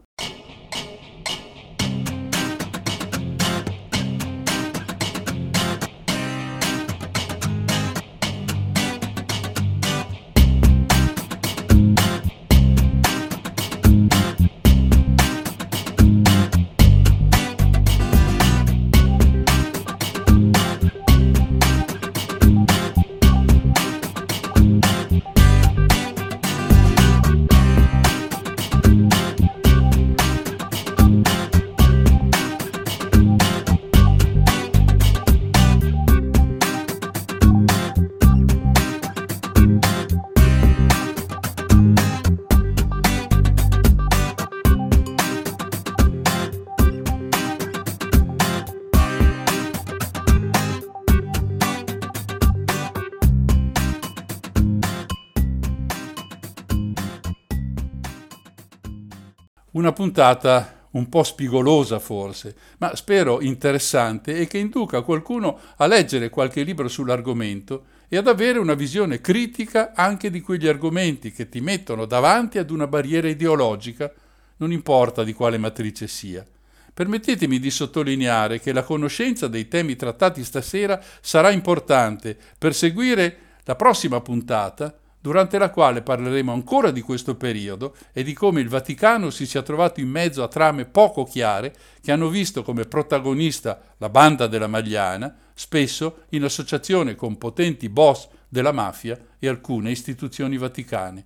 Una puntata un po' spigolosa forse, ma spero interessante e che induca qualcuno a leggere qualche libro sull'argomento e ad avere una visione critica anche di quegli argomenti che ti mettono davanti ad una barriera ideologica, non importa di quale matrice sia. Permettetemi di sottolineare che la conoscenza dei temi trattati stasera sarà importante per seguire la prossima puntata durante la quale parleremo ancora di questo periodo e di come il Vaticano si sia trovato in mezzo a trame poco chiare che hanno visto come protagonista la banda della Magliana, spesso in associazione con potenti boss della mafia e alcune istituzioni vaticane.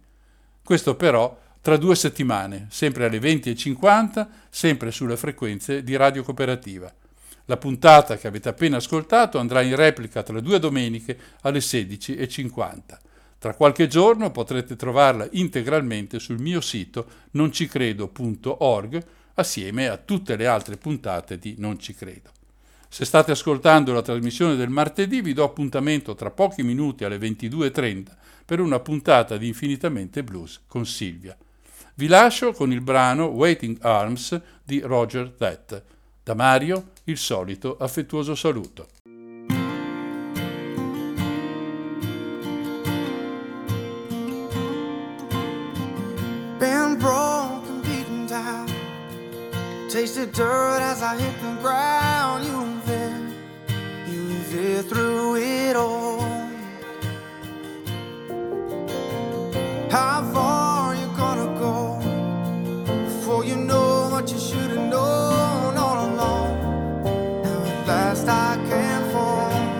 Questo però tra due settimane, sempre alle 20.50, sempre sulle frequenze di Radio Cooperativa. La puntata che avete appena ascoltato andrà in replica tra due domeniche alle 16.50. Tra qualche giorno potrete trovarla integralmente sul mio sito noncicredo.org assieme a tutte le altre puntate di Non ci credo. Se state ascoltando la trasmissione del martedì vi do appuntamento tra pochi minuti alle 22.30 per una puntata di Infinitamente Blues con Silvia. Vi lascio con il brano Waiting Arms di Roger That. Da Mario il solito affettuoso saluto. Been broken, beaten down. Tasted dirt as I hit the ground. You were there, you were there through it all. How far are you gonna go before you know what you should have known all along? Now at last I can fall.